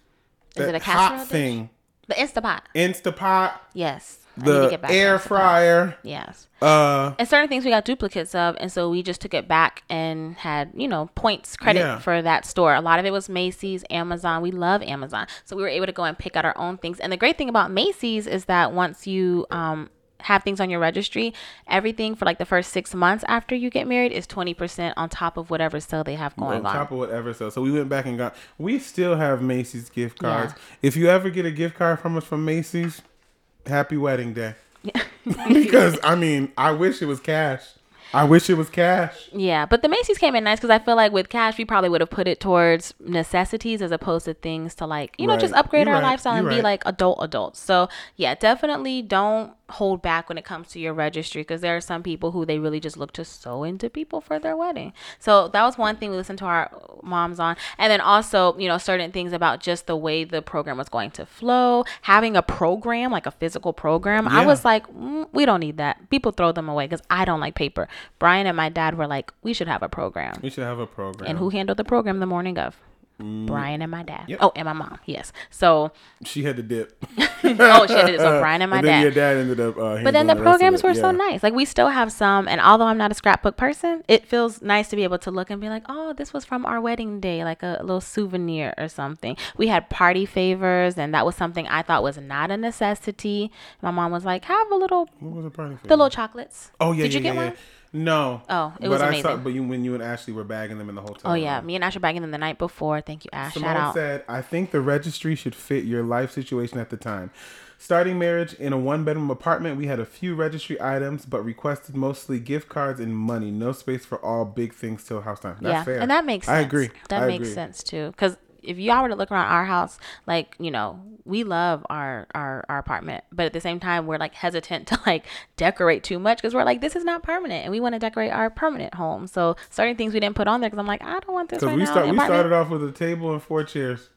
Is it a casserole hot dish? thing? The Instapot. Instapot, Yes. I need to the air fryer. Yes. Uh, And certain things we got duplicates of, and so we just took it back and had, you know, points credit Yeah. for that store. A lot of it was Macy's, Amazon. We love Amazon, so we were able to go and pick out our own things. And the great thing about Macy's is that once you um, have things on your registry, everything for like the first six months after you get married is twenty percent on top of whatever sale they have going on. On top of whatever. So, so we went back and got. We still have Macy's gift cards. If you ever get a gift card from us from Macy's, happy wedding day. <laughs> <laughs> because I mean, I wish it was cash. I wish it was cash. Yeah, but the Macy's came in nice because I feel like with cash, we probably would have put it towards necessities as opposed to things to like, you know, just upgrade You're our right. lifestyle and You're be right. like adult adults. So, yeah, definitely don't hold back when it comes to your registry because there are some people who they really just look to sow into people for their wedding. So, that was one thing we listened to our moms on. And then also, you know, certain things about just the way the program was going to flow, having a program, like a physical program. I was like, mm, we don't need that. People throw them away because I don't like paper. Brian and my dad were like, we should have a program. We should have a program. And who handled the program the morning of? Brian and my dad. Mm. Yep. Oh, and my mom. Yes. So, She had to dip. <laughs> oh, she did it. So Brian and my and dad. your dad ended up. Uh, But then handling the programs were so nice. Like we still have some, and although I'm not a scrapbook person, it feels nice to be able to look and be like, "Oh, this was from our wedding day," like a little souvenir or something. We had party favors, and that was something I thought was not a necessity. My mom was like, "Have a little, What was the party? favor? the little chocolates." Oh yeah, Did you yeah, get yeah, one? No. Oh, it but was I saw, but you, when you and Ashley were bagging them in the hotel. Oh yeah, room. me and Ashley bagging them the night before. Thank you, Ash. Simone Shout out. said, "I think the registry should fit your life situation at the time." Starting marriage in a one-bedroom apartment, we had a few registry items, but requested mostly gift cards and money. No space for all big things till house time. That's yeah, fair. and that makes sense. I agree. That I makes agree. sense too. Because if y'all were to look around our house, like you know, we love our our our apartment, but at the same time, we're like hesitant to like decorate too much because we're like, this is not permanent, and we want to decorate our permanent home. So certain things we didn't put on there because I'm like, I don't want this Because right we now. start, we started off with a table and four chairs.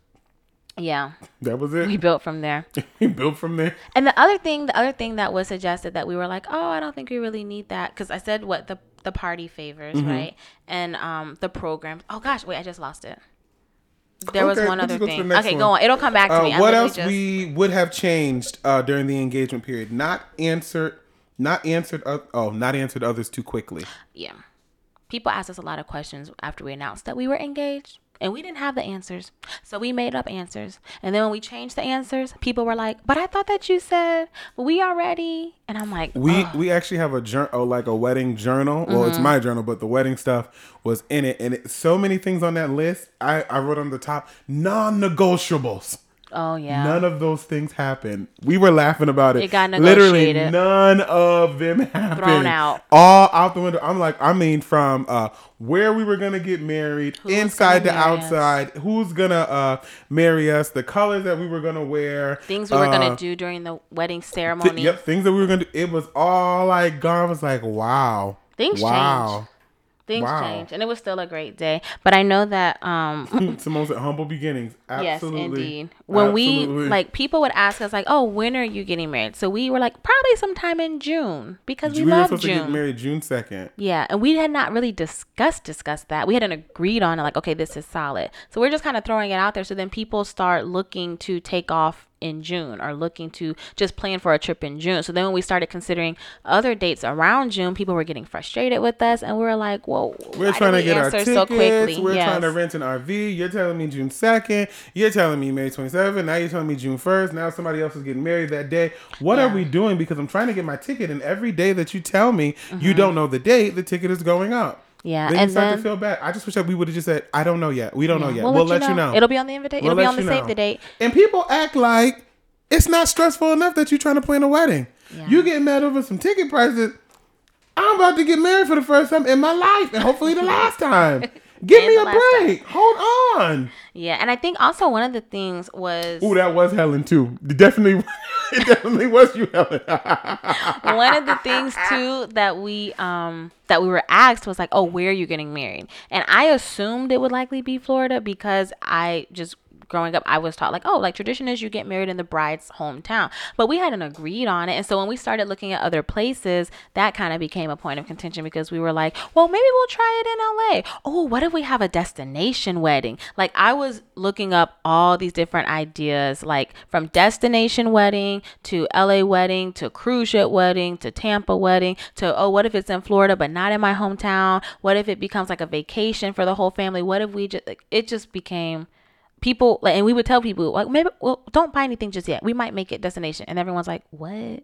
Yeah, That was it. we built from there. <laughs> we built from there. And the other thing, the other thing that was suggested that we were like, oh, I don't think we really need that because I said what the the party favors, Mm-hmm. right? And um the programs. Oh gosh, wait, I just lost it. There was one other thing. Okay, one. go on. It'll come back to Uh, me. What else just- we would have changed uh, during the engagement period? Not answered. Not answered. Uh, oh, not answered others too quickly. yeah. People asked us a lot of questions after we announced that we were engaged, and we didn't have the answers. So we made up answers. And then when we changed the answers, people were like, "But I thought that you said we are ready." And I'm like, We we actually have a journal, oh, like a wedding journal. Well, Mm-hmm. it's my journal, but the wedding stuff was in it, and it, so many things on that list. I I wrote on the top non-negotiables. "Oh yeah." None of those things happened. We were laughing about it. It got Literally, negotiated. none of them happened. Thrown out. All out the window. I'm like, I mean, from uh, where we were gonna get married, Who's inside to gonna us? outside, who's gonna uh, marry us, the colors that we were gonna wear, Things we were uh, gonna do during the wedding th- ceremony. yep, things that we were gonna do. It was all like gone. I was like, wow, Things wow. Things Wow. changed, and it was still a great day. But I know that um, <laughs> Simone's at humble beginnings. <laughs> Absolutely. Yes, indeed. When we like people would ask us like, "Oh, when are you getting married?" So we were like, "Probably sometime in June because we, we love supposed to get June." married June second. Yeah, and we had not really discussed discussed that. We hadn't agreed on it like, "Okay, this is solid." So we're just kind of throwing it out there so then people start looking to take off in June or looking to just plan for a trip in June. So then when we started considering other dates around June, people were getting frustrated with us and we were like, "Whoa, We're trying to we get our tickets. We're trying to rent an RV. You're telling me June 2nd. You're telling me May 27th. Now you're telling me June 1st. Now somebody else is getting married that day. What are we doing? Because I'm trying to get my ticket, and every day that you tell me you Mm-hmm. don't know the date, the ticket is going up. Yeah, Then you and start then to feel bad. I just wish that we would have just said, I don't know yet. We don't know yet. We'll, We'll, let, let, you know. It'll be on the invitation. We'll It'll be on the you save know. the date. And people act like it's not stressful enough that you're trying to plan a wedding. Yeah. You get mad over some ticket prices. I'm about to get married for the first time in my life, and hopefully the last time. <laughs> Give me a last time. break. Hold on. Yeah, and I think also one of the things was Oh, that was Helen too. It definitely, <laughs> it definitely was you, Helen. <laughs> one of the things too that we um that we were asked was like, "Oh, where are you getting married?" And I assumed it would likely be Florida because I just growing up I was taught like, "Oh, like tradition is you get married in the bride's hometown." But we hadn't agreed on it. And so when we started looking at other places, that kind of became a point of contention because we were like, "Well, maybe we'll try it in LA." Oh, what if we have a destination wedding? Like I was looking up all these different ideas like from destination wedding to LA wedding to cruise ship wedding to Tampa wedding to oh what if it's in Florida but not in my hometown? What if it becomes like a vacation for the whole family? What if we just it just became people like and we would tell people like maybe well don't buy anything just yet. We might make it destination and everyone's like, "What?"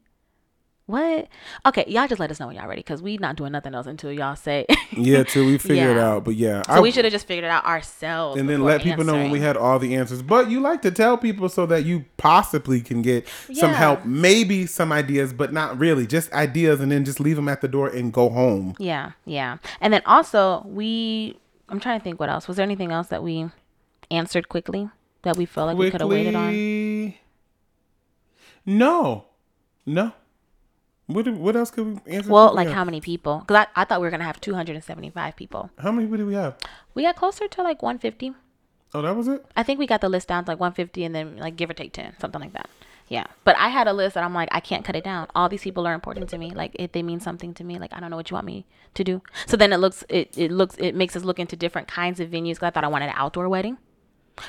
What? Okay, y'all just let us know when y'all ready because we not doing nothing else until y'all say. <laughs> yeah, till we figure it out. But yeah, so we should have just figured it out ourselves. and then let people know when we had all the answers. But you like to tell people so that you possibly can get some help, maybe some ideas, but not really, just ideas, and then just leave them at the door and go home. Yeah, yeah. And then also we I'm trying to think what else. Was there anything else that we answered quickly that we felt like we could have waited on? No, no. What what else could we answer? Well, quickly? like how many people? Because I, I thought we were gonna have 275 people. how many did we have? We got closer to like 150. Oh, that was it. I think we got the list down to like 150 and then like give or take 10, something like that. Yeah. But I had a list that I'm like, I can't cut it down. All these people are important to me. Like if they mean something to me, like I don't know what you want me to do. So then it looks, it, it looks, it makes us look into different kinds of venues. Cause I thought I wanted an outdoor wedding.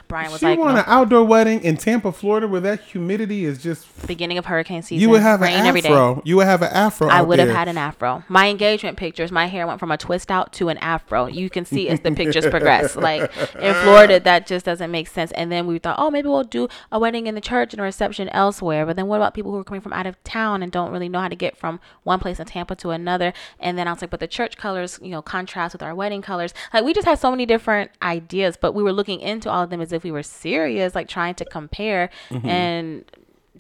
Brian was She like, want no, an outdoor wedding in Tampa, Florida, where that humidity is just. beginning of hurricane season. You would have an rain every day. afro. You would have an afro. I would have had an afro. My engagement pictures, my hair went from a twist out to an afro. You can see as the pictures progress. <laughs> Like in Florida, that just doesn't make sense. And then we thought, oh, maybe we'll do a wedding in the church and a reception elsewhere. But then what about people who are coming from out of town and don't really know how to get from one place in Tampa to another? And then I was like, but the church colors, you know, contrast with our wedding colors. Like we just had so many different ideas, but we were looking into all of them as if we were serious, like trying to compare. And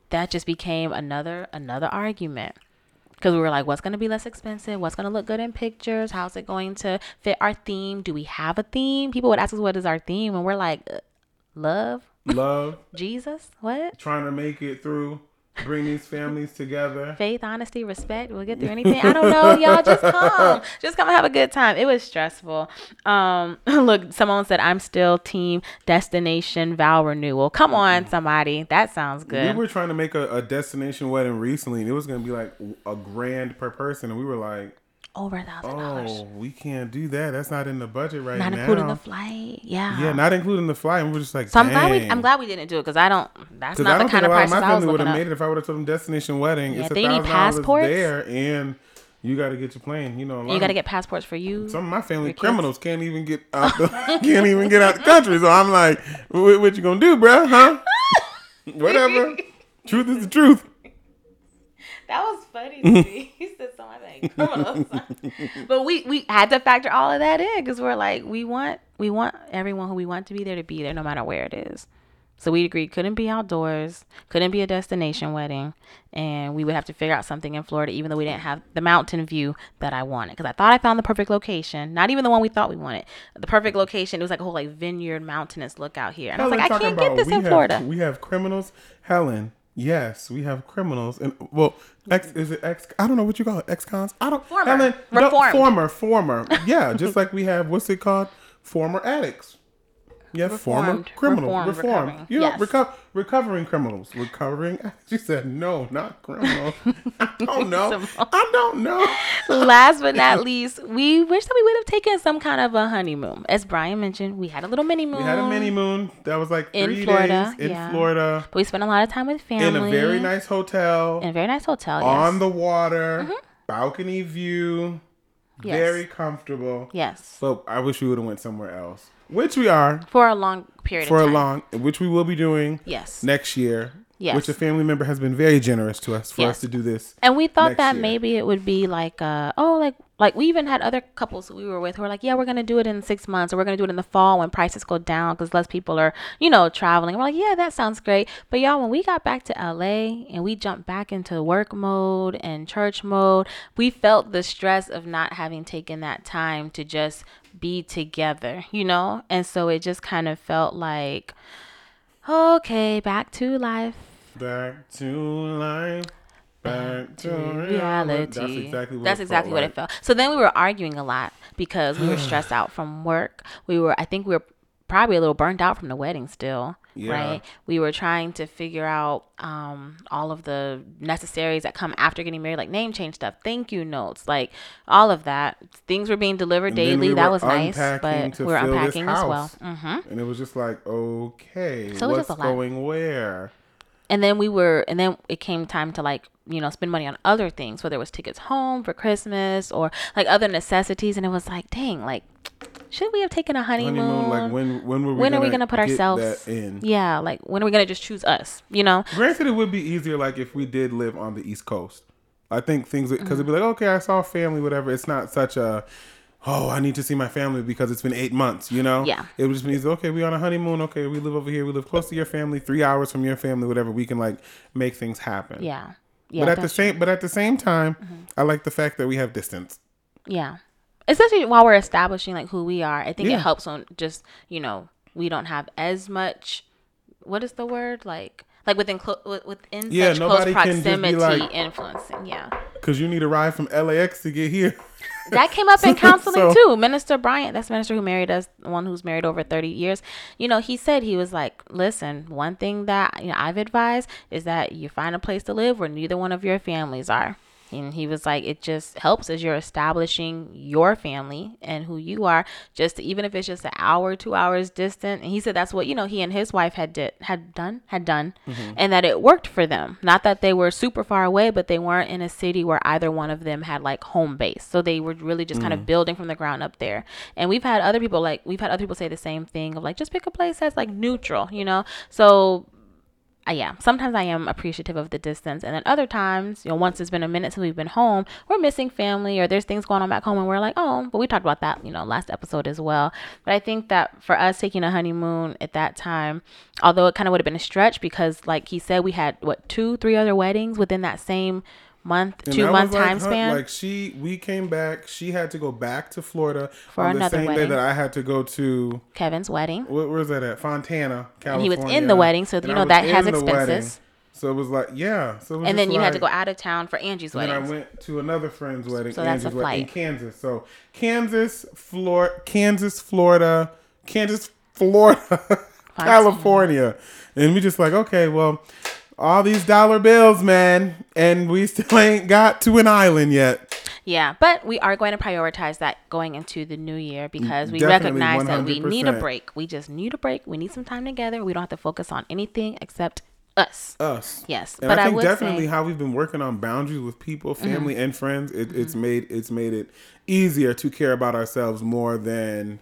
that just became another another argument. Because we were like what's going to be less expensive? What's going to look good in pictures? How's it going to fit our theme? Do we have a theme? People would ask us what is our theme? And we're like uh, love? Love, <laughs> jesus? What? Trying to make it through, bring these families together. faith honesty respect. We'll get through anything. I don't know y'all. Just <laughs> come. Just come and have a good time. It was stressful. Um <laughs> look someone said i'm still team destination vow renewal. Come on somebody. That sounds good. We were trying to make a, a destination wedding recently, and it was going to be like a grand per person, and we were like, over a thousand dollars. Oh, we can't do that. That's not in the budget right Not now. Not including the flight. Yeah. yeah, not including the flight. And we're just like, So I'm glad we. I'm glad we didn't do it because I don't. That's not I the don't kind think of of my I was family would have made it if I would have told them destination wedding. Yeah, it's a they need passports. there, and you got to get your plane. You know, You got to get passports for you. Some of my family criminals can't even get out the <laughs> <laughs> can't even get out the country. So I'm like, what, what you gonna do, bruh? Huh? <laughs> Whatever. truth is the truth. That was funny to me. <laughs> he said something like criminals. <laughs> but we we had to factor all of that in because we're like we want we want everyone who we want to be there to be there no matter where it is. So we agreed couldn't be outdoors, couldn't be a destination wedding, and we would have to figure out something in Florida, even though we didn't have the mountain view that I wanted. Because I thought I found the perfect location, not even the one we thought we wanted. The perfect location. It was like a whole like vineyard, mountainous look out here, and I was Helen like, I can't get this in have, We have criminals. Helen, yes, we have criminals. And well, ex is it ex? I don't know what you call it. Ex cons. I don't. Former. Helen, no, former, former. Yeah, just like we have. What's it called? Former addicts. Yeah, former Reformed. criminals. Reformed, Reformed. recovering. You know, Yes. reco- recovering criminals. Recovering. <laughs> She said, no, not criminals. <laughs> I don't know. I don't know. <laughs> Last but not least, we wish that we would have taken some kind of a honeymoon. As Brian mentioned, we had a little mini moon. We had a mini moon that was like In Florida, days in yeah. Florida But we spent a lot of time with family. in a very nice hotel. in a very nice hotel. Yes. on the water, balcony view, Mm-hmm. Yes. very comfortable. yes. But I wish we would have went somewhere else, which we are For a long period for a long, which we will be doing Yes. next year. Yes. Which a family member has been very generous to us for Yes. us to do this. And we thought that year. maybe it would be like, uh, oh, like, like we even had other couples we were with who were like, yeah, we're gonna do it in six months, or we're gonna do it in the fall when prices go down because less people are, you know, traveling. We're like, yeah, that sounds great. But y'all, when we got back to LA and we jumped back into work mode and church mode, we felt the stress of not having taken that time to just be together, you know. And so it just kind of felt like, okay, back to life. Back to life. Back to reality. That's exactly what That's it exactly felt what it felt. So then we were arguing a lot because we were <sighs> stressed out from work. We were, I think, we were probably a little burnt out from the wedding still. Yeah. Right. We were trying to figure out um, all of the necessaries that come after getting married, like name change stuff, thank you notes, like all of that. Things were being delivered And daily. we that was nice, but we were unpacking as well. house. hmm And it was just like, okay, So it was what's just a lot. going where? and then we were and then it came time to like you know spend money on other things whether it was tickets home for christmas or like other necessities and it was like dang like should we have taken a honeymoon, Honeymoon, like when when were we when gonna are we gonna put ourselves in? yeah like when are we gonna just choose us you know Granted, it would be easier like if we did live on the East Coast. I think things because it'd be Mm-hmm. like, okay, I saw family, whatever. It's not such a, oh, I need to see my family because it's been eight months. You know? Yeah. It would just be easy. Okay, we on a honeymoon. Okay, we live over here. We live close to your family, three hours from your family, whatever. We can like make things happen. yeah yeah but at the same, but at the same time, Mm-hmm. I like the fact that we have distance. yeah especially while we're establishing like who we are i think Yeah. it helps when just you know we don't have as much what is the word like like within clo- within Yeah, such close nobody can be proximity like- influencing yeah Because you need a ride from LAX to get here. <laughs> that came up in <laughs> counseling So- too. Minister Bryant, that's minister who married us, the one who's married over 30 years. You know, he said he was like, "Listen, one thing that you know I've advised is that you find a place to live where neither one of your families are." And he was like, "It just helps as you're establishing your family and who you are. Just to, even if it's just an hour, two hours distant." And he said that's what you know he and his wife had did had done had done, mm-hmm. and that it worked for them. Not that they were super far away, but they weren't in a city where either one of them had like home base. So they were really just kind of mm. building from the ground up there. And we've had other people like we've had other people say the same thing of like just pick a place that's like neutral, you know. So yeah, sometimes I am appreciative of the distance, and then other times, you know, once it's been a minute since we've been home, we're missing family, or there's things going on back home, and we're like, oh, but we talked about that, you know, last episode as well. But I think that for us taking a honeymoon at that time, although it kind of would have been a stretch because, like he said, we had what two, three other weddings within that same month, And two month was like time her- span. Like she, we came back. She had to go back to Florida For on the another same day wedding. that I had to go to. Kevin's wedding. Where, where's that at? Fontana, California. And he was in the wedding, so, And you know, that has the expenses. So it was like, yeah. So it was And then you had to go out of town for Angie's wedding. And I went to another friend's wedding, So that's a Angie's wedding in. Kansas. So Kansas, Florida, Kansas, Florida, <laughs> Kansas, Florida, California, and we just like, okay, well, all these dollar bills, man, and we still <laughs> ain't got to an island yet. Yeah, but we are going to prioritize that going into the new year because we Definitely, recognize that we need a break. We just need a break. We need some time together. We don't have to focus on anything except us. us. Yes, and but I I think would definitely say- Mm-hmm. how we've been working on boundaries with people, family, and friends. It, It's made it's made it easier to care about ourselves more than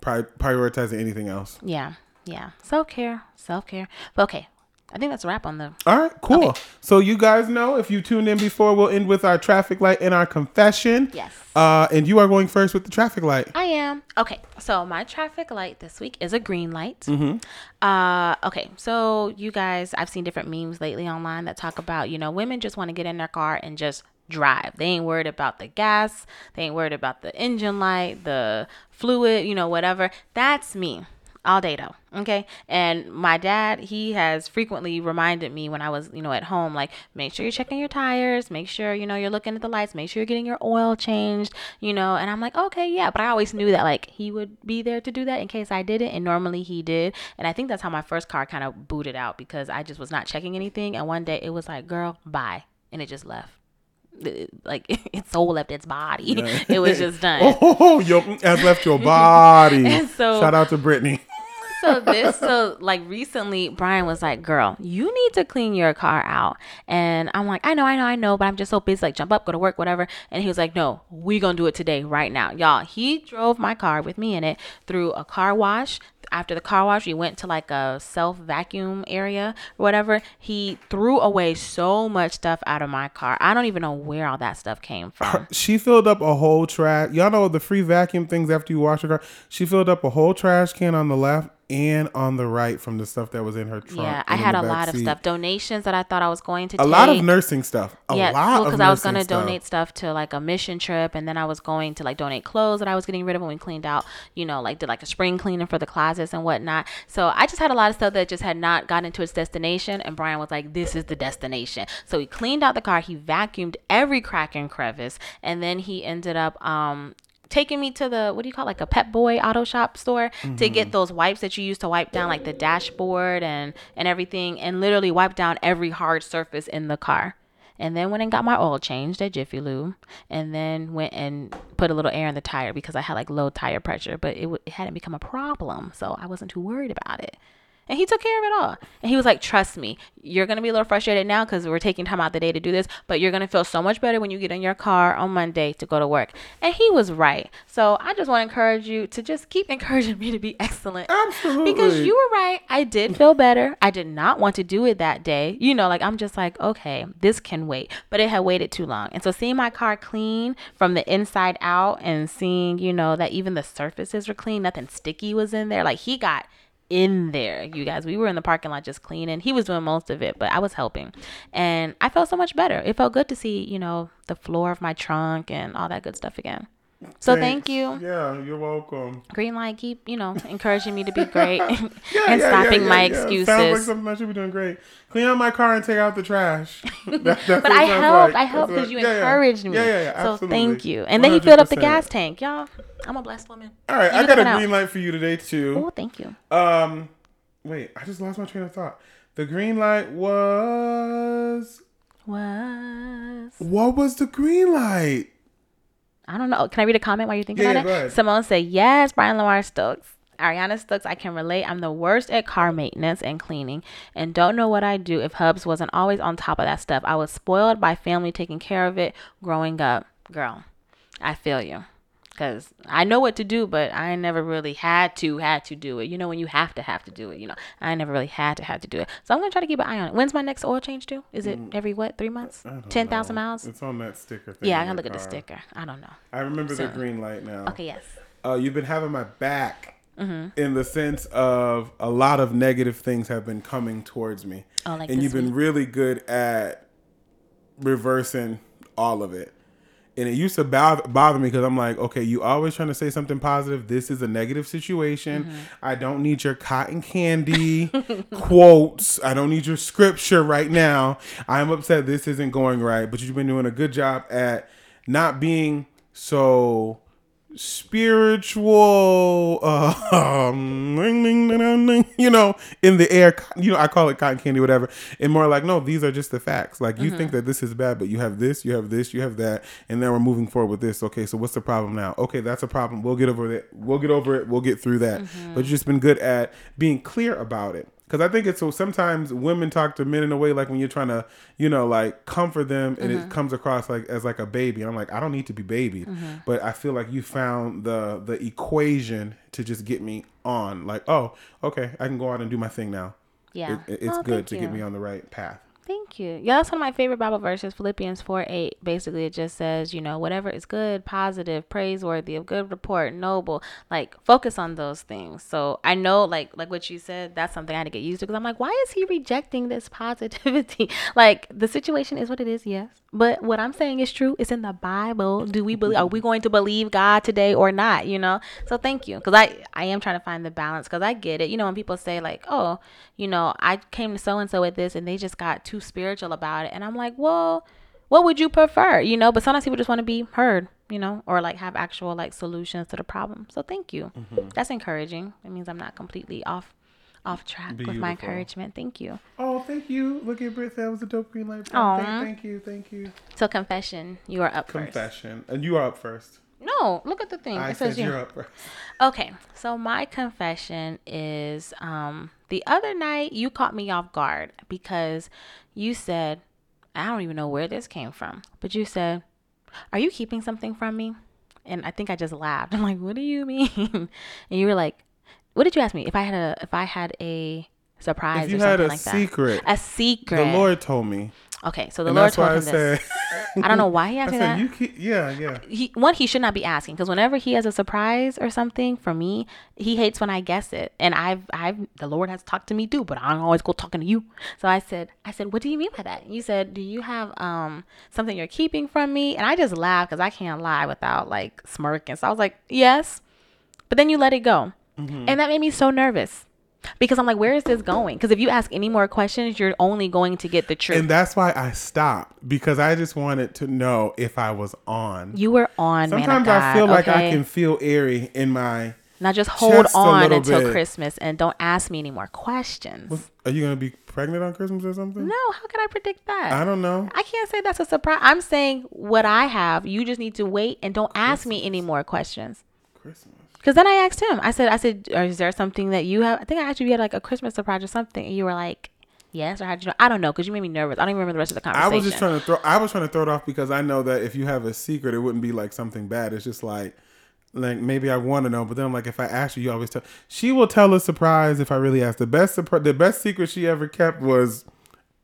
pri- prioritizing anything else. Yeah, yeah. Self care, self care. But okay, I think that's a wrap on the. All right, cool. So you guys know if you tuned in before, we'll end with our traffic light and our confession. Yes. Uh, and you are going first with the traffic light. I am. Okay, so my traffic light this week is a green light. Mm-hmm. Uh, okay, so you guys, I've seen different memes lately online that talk about, you know, women just want to get in their car and just drive. They ain't worried about the gas, they ain't worried about the engine light, the fluid, you know, whatever. That's me. All day though. Okay. And my dad, he has frequently reminded me when I was, you know, at home, like, make sure you're checking your tires, make sure, you know, you're looking at the lights, make sure you're getting your oil changed, you know. And I'm like, okay, yeah. But I always knew that, like, he would be there to do that in case I didn't. And normally he did. And I think that's how my first car kind of booted out because I just was not checking anything. And one day it was like, girl, bye. And it just left. Like, <laughs> its soul left its body. it was just <laughs> done. Oh, yo, has left your body. <laughs> And so- Shout out to Brittany. So this so like recently brian was like girl you need to clean your car out. And i'm like i know i know i know but i'm just so busy like jump up go to work whatever. And he was like no we gonna do it today right now. Y'all he drove my car with me in it through a car wash after the car wash we went to like a self vacuum area or whatever he threw away so much stuff out of my car i don't even know where all that stuff came from <laughs> She filled up a whole trash. Y'all know the free vacuum things after you wash your car. She filled up a whole trash can on the left and on the right from the stuff that was in her trunk. yeah i had a lot of stuff donations that i thought i was going to A take lot of nursing stuff. A yeah, lot because of I was gonna donate stuff to like a mission trip, and then I was going to like donate clothes that I was getting rid of when we cleaned out. You know, like did like a spring cleaning for the closets and whatnot. So I just had a lot of stuff that just had not gotten to its destination, and Brian was like, "This is the destination." So he cleaned out the car, he vacuumed every crack and crevice, and then he ended up um taking me to the what do you call it, like a Pep Boy auto shop store to Mm-hmm. get those wipes that you use to wipe down like the dashboard and and everything and literally wipe down every hard surface in the car and then went and got my oil changed at Jiffy Lube, and then went and put a little air in the tire because I had like low tire pressure, but it, w- it hadn't become a problem, so I wasn't too worried about it. And he took care of it all. And he was like, "Trust me, you're gonna be a little frustrated now because we're taking time out the day to do this, but you're gonna feel so much better when you get in your car on Monday to go to work." And he was right. So I just want to encourage you to just keep encouraging <laughs> me to be excellent. Absolutely. Because you were right. I did feel better. I did not want to do it that day. You know, like I'm just like, okay, this can wait. But it had waited too long. And so seeing my car clean from the inside out and seeing, you know, that even the surfaces were clean, nothing sticky was in there. Like he got in there, you guys. We were in the parking lot just cleaning. He was doing most of it, but I was helping. And I felt so much better. It felt good to see, you know, the floor of my trunk and all that good stuff again. So thank you. Yeah, you're welcome. Green light, keep, you know, encouraging me to be great <laughs> <laughs> Yeah, and yeah, stopping yeah, my yeah. excuses. Sounds like something I should be doing great. Clean out my car and take out the trash. <laughs> That- but I helped. like. I helped because you encouraged me. Yeah, yeah, yeah. So absolutely. thank you. And then he filled up the gas tank, y'all. I'm a blessed woman. All right, You I got a it out. green light for you today too. Oh, thank you. Um, wait, I just lost my train of thought. The green light was Was what was the green light? I don't know. Can I read a comment while you're thinking Yeah, about yeah, it? Simone said, "Yes, Brian Lamar Stokes." Ariana Stokes, I can relate. I'm the worst at car maintenance and cleaning and don't know what I'd do if Hubs wasn't always on top of that stuff. I was spoiled by family taking care of it growing up. Girl, I feel you. Cause I know what to do, but I never really had to had to do it. You know when you have to have to do it. You know I never really had to have to do it. So I'm gonna try to keep an eye on it. When's my next oil change due? Is it every what three months? Mm. Ten thousand miles? It's on that sticker thing. Yeah, I gotta look at the sticker. I don't know. I remember the green light now. Okay, yes. Uh, you've been having my back Mm-hmm. in the sense of a lot of negative things have been coming towards me. Oh, like and you've been week? really good at reversing all of it. And it used to bother, bother me because I'm like, okay, you always trying to say something positive. This is a negative situation. Mm-hmm. I don't need your cotton candy <laughs> quotes. I don't need your scripture right now. I'm upset this isn't going right. But you've been doing a good job at not being so spiritual, uh, um, you know, in the air. You know, I call it cotton candy, whatever. And more like, no, these are just the facts. Like you think that this is bad, but you have this, you have this, you have that, and then we're moving forward with this. Okay, so what's the problem now? Okay, that's a problem. We'll get over it. We'll get over it. We'll get through that. But you've just been good at being clear about it. Because I think it's so sometimes women talk to men in a way like when you're trying to, you know, like comfort them and it mm-hmm. comes across like as like a baby. And I'm like, I don't need to be babied. Mm-hmm. But I feel like you found the the equation to just get me on. Like, oh, okay, I can go out and do my thing now. Yeah. It, it's Oh, good to you. get me on the right path. Thank you. Yeah, that's one of my favorite Bible verses, Philippians 4 8. Basically, it just says, you know, whatever is good, positive, praiseworthy, of good report, noble, like focus on those things. So I know, like, like what you said, that's something I had to get used to because I'm like, why is he rejecting this <laughs> positivity? like, the situation is what it is, yes. But what I'm saying is true. It's in the Bible. Do we believe? Are we going to believe God today or not? You know. So thank you, because I I am trying to find the balance. Because I get it. You know, when people say like, oh, you know, I came to so and so with this, and they just got too spiritual about it, and I'm like, well, what would you prefer? You know. But sometimes people just want to be heard. You know, or like have actual like solutions to the problem. So thank you. Mm-hmm. That's encouraging. It means I'm not completely off off track with my encouragement. Thank you. Oh, thank you. Look at Britt. That was a dope green light. Oh, Thank, thank you. Thank you. So confession, you are up first. Confession. And you are up first. No, look at the thing. I it says said you. you're up first. Okay, so my confession is um the other night you caught me off guard because you said I don't even know where this came from, but you said, "Are you keeping something from me?" And I think I just laughed. <laughs> I'm like, "What do you mean?" and you were like, "What did you ask me? If I had a if I had a surprise If you or had something a like secret, that?" A secret. the Lord told me. Okay, so the And Lord that's why told I him this. said. <laughs> I don't know why he <laughs> I asked me that. you keep. Yeah, yeah. he one he should not be asking because whenever he has a surprise or something for me he hates when i guess it and i've i've the lord has talked to me too but i don't always go talking to you so i said i said what do you mean by that you said do you have um something you're keeping from me and i just laughed because i can't lie without like smirking so i was like yes but then you let it go Mm-hmm. and that made me so nervous because i'm like where is this going because if you ask any more questions you're only going to get the truth And that's why I stopped because I just wanted to know if I was on. you were on Sometimes I feel like I can feel airy in my. Now just hold Just on until bit. Christmas and don't ask me any more questions. Are you gonna be pregnant on Christmas or something? No, how can I predict that? I don't know. I can't say that's a surprise. I'm saying what I have. You just need to wait and don't ask me any more questions. Christmas. Because then I asked him. I said, I said, is there something that you have? I think I asked you if you had like a Christmas surprise or something, and you were like, yes, or how'd you know? I don't know, because you made me nervous. I don't even remember the rest of the conversation. I was just trying to throw. I was trying to throw it off because I know that if you have a secret, it wouldn't be like something bad. It's just like, like maybe I want to know, but then I'm like, if I ask you, you always tell. She will tell a surprise if I really ask. The best surprise, the best secret she ever kept was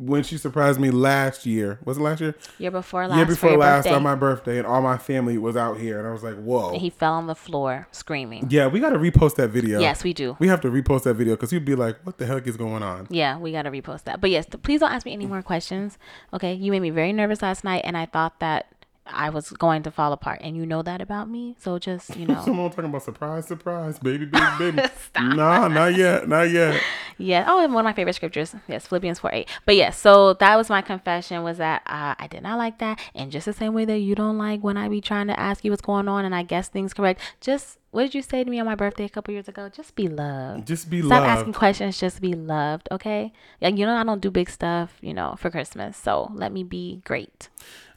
when she surprised me last year. Was it last year? year before last. year before last birthday. on my birthday, and all my family was out here, and I was like, whoa. And he fell on the floor screaming. yeah, we got to repost that video. Yes, we do. We have to repost that video because he'd be like, "What the heck is going on?" Yeah, we gotta repost that. But yes, please don't ask me any more questions. Okay, you made me very nervous last night, and I thought that I was going to fall apart, and you know that about me. So just you <laughs> know, Someone talking about surprise, surprise, baby, baby, baby. <laughs> Stop. nah, not yet, not yet. yeah. Oh, and one of my favorite scriptures, yes, Philippians four eight. But yes, so that was my confession was that uh, I did not like that, and just the same way that you don't like when I be trying to ask you what's going on and I guess things correct. Just what did you say to me on my birthday a couple years ago? Just be loved. Just be Stop loved. Stop asking questions. Just be loved, okay? Like you know, I don't do big stuff, you know, for Christmas. So let me be great.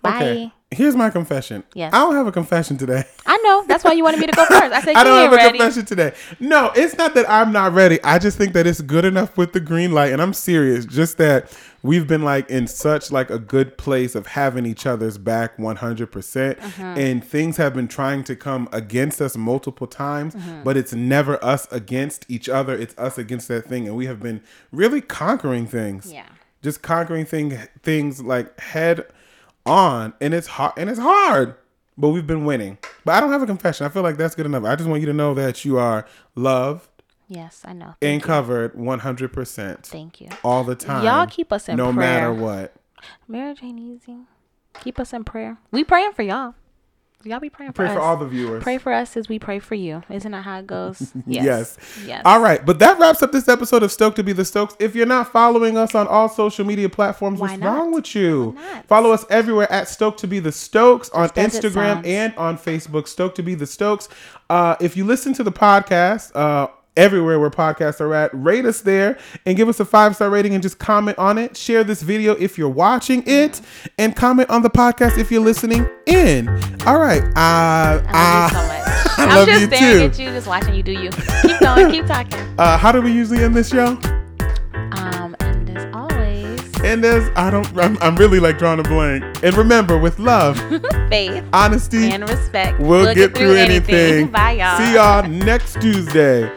Bye. Okay. Here's my confession. Yes. I don't have a confession today. I know. That's why you wanted me to go <laughs> first. I said I don't have a ready. confession today. No, it's not that I'm not ready. I just think that it's good enough with the green light, and I'm serious. Just that we've been like in such like a good place of having each other's back 100, percent Mm-hmm. and things have been trying to come against us multiple times, Mm-hmm. but it's never us against each other. It's us against that thing, and we have been really conquering things. Yeah. just conquering thing things like head on and it's hard and it's hard but we've been winning but i don't have a confession i feel like that's good enough i just want you to know that you are loved Yes, I know. and Thank you. covered 100% Thank you. all the time Y'all keep us in no prayer. No matter what Mary Jane Easy. Keep us in prayer. We praying for y'all. Y'all be praying for us. Pray us. for all the viewers. Pray for us as we pray for you. Isn't that how it goes? <laughs> Yes. Yes. All right, but that wraps up this episode of Stoked to be the Stokes. If you're not following us on all social media platforms, Why what's not? wrong with you? Follow us everywhere at Stoked to be the Stokes on Instagram and on Facebook. Stoked to be the Stokes. Uh, if you listen to the podcast, uh, everywhere where podcasts are at, rate us there and give us a five star rating and just comment on it. Share this video if you're watching it, and comment on the podcast if you're listening in. All right. Uh, I love uh, you so much. <laughs> I I'm love just you staring too. at you, just watching you do you. Keep going, keep talking. <laughs> uh, how do we usually end this show? Um, and as always, And as I don't, I'm, I'm really like drawing a blank. And remember, with love, <laughs> faith honesty, and respect. we'll, get, through anything. Bye, y'all. See y'all next Tuesday.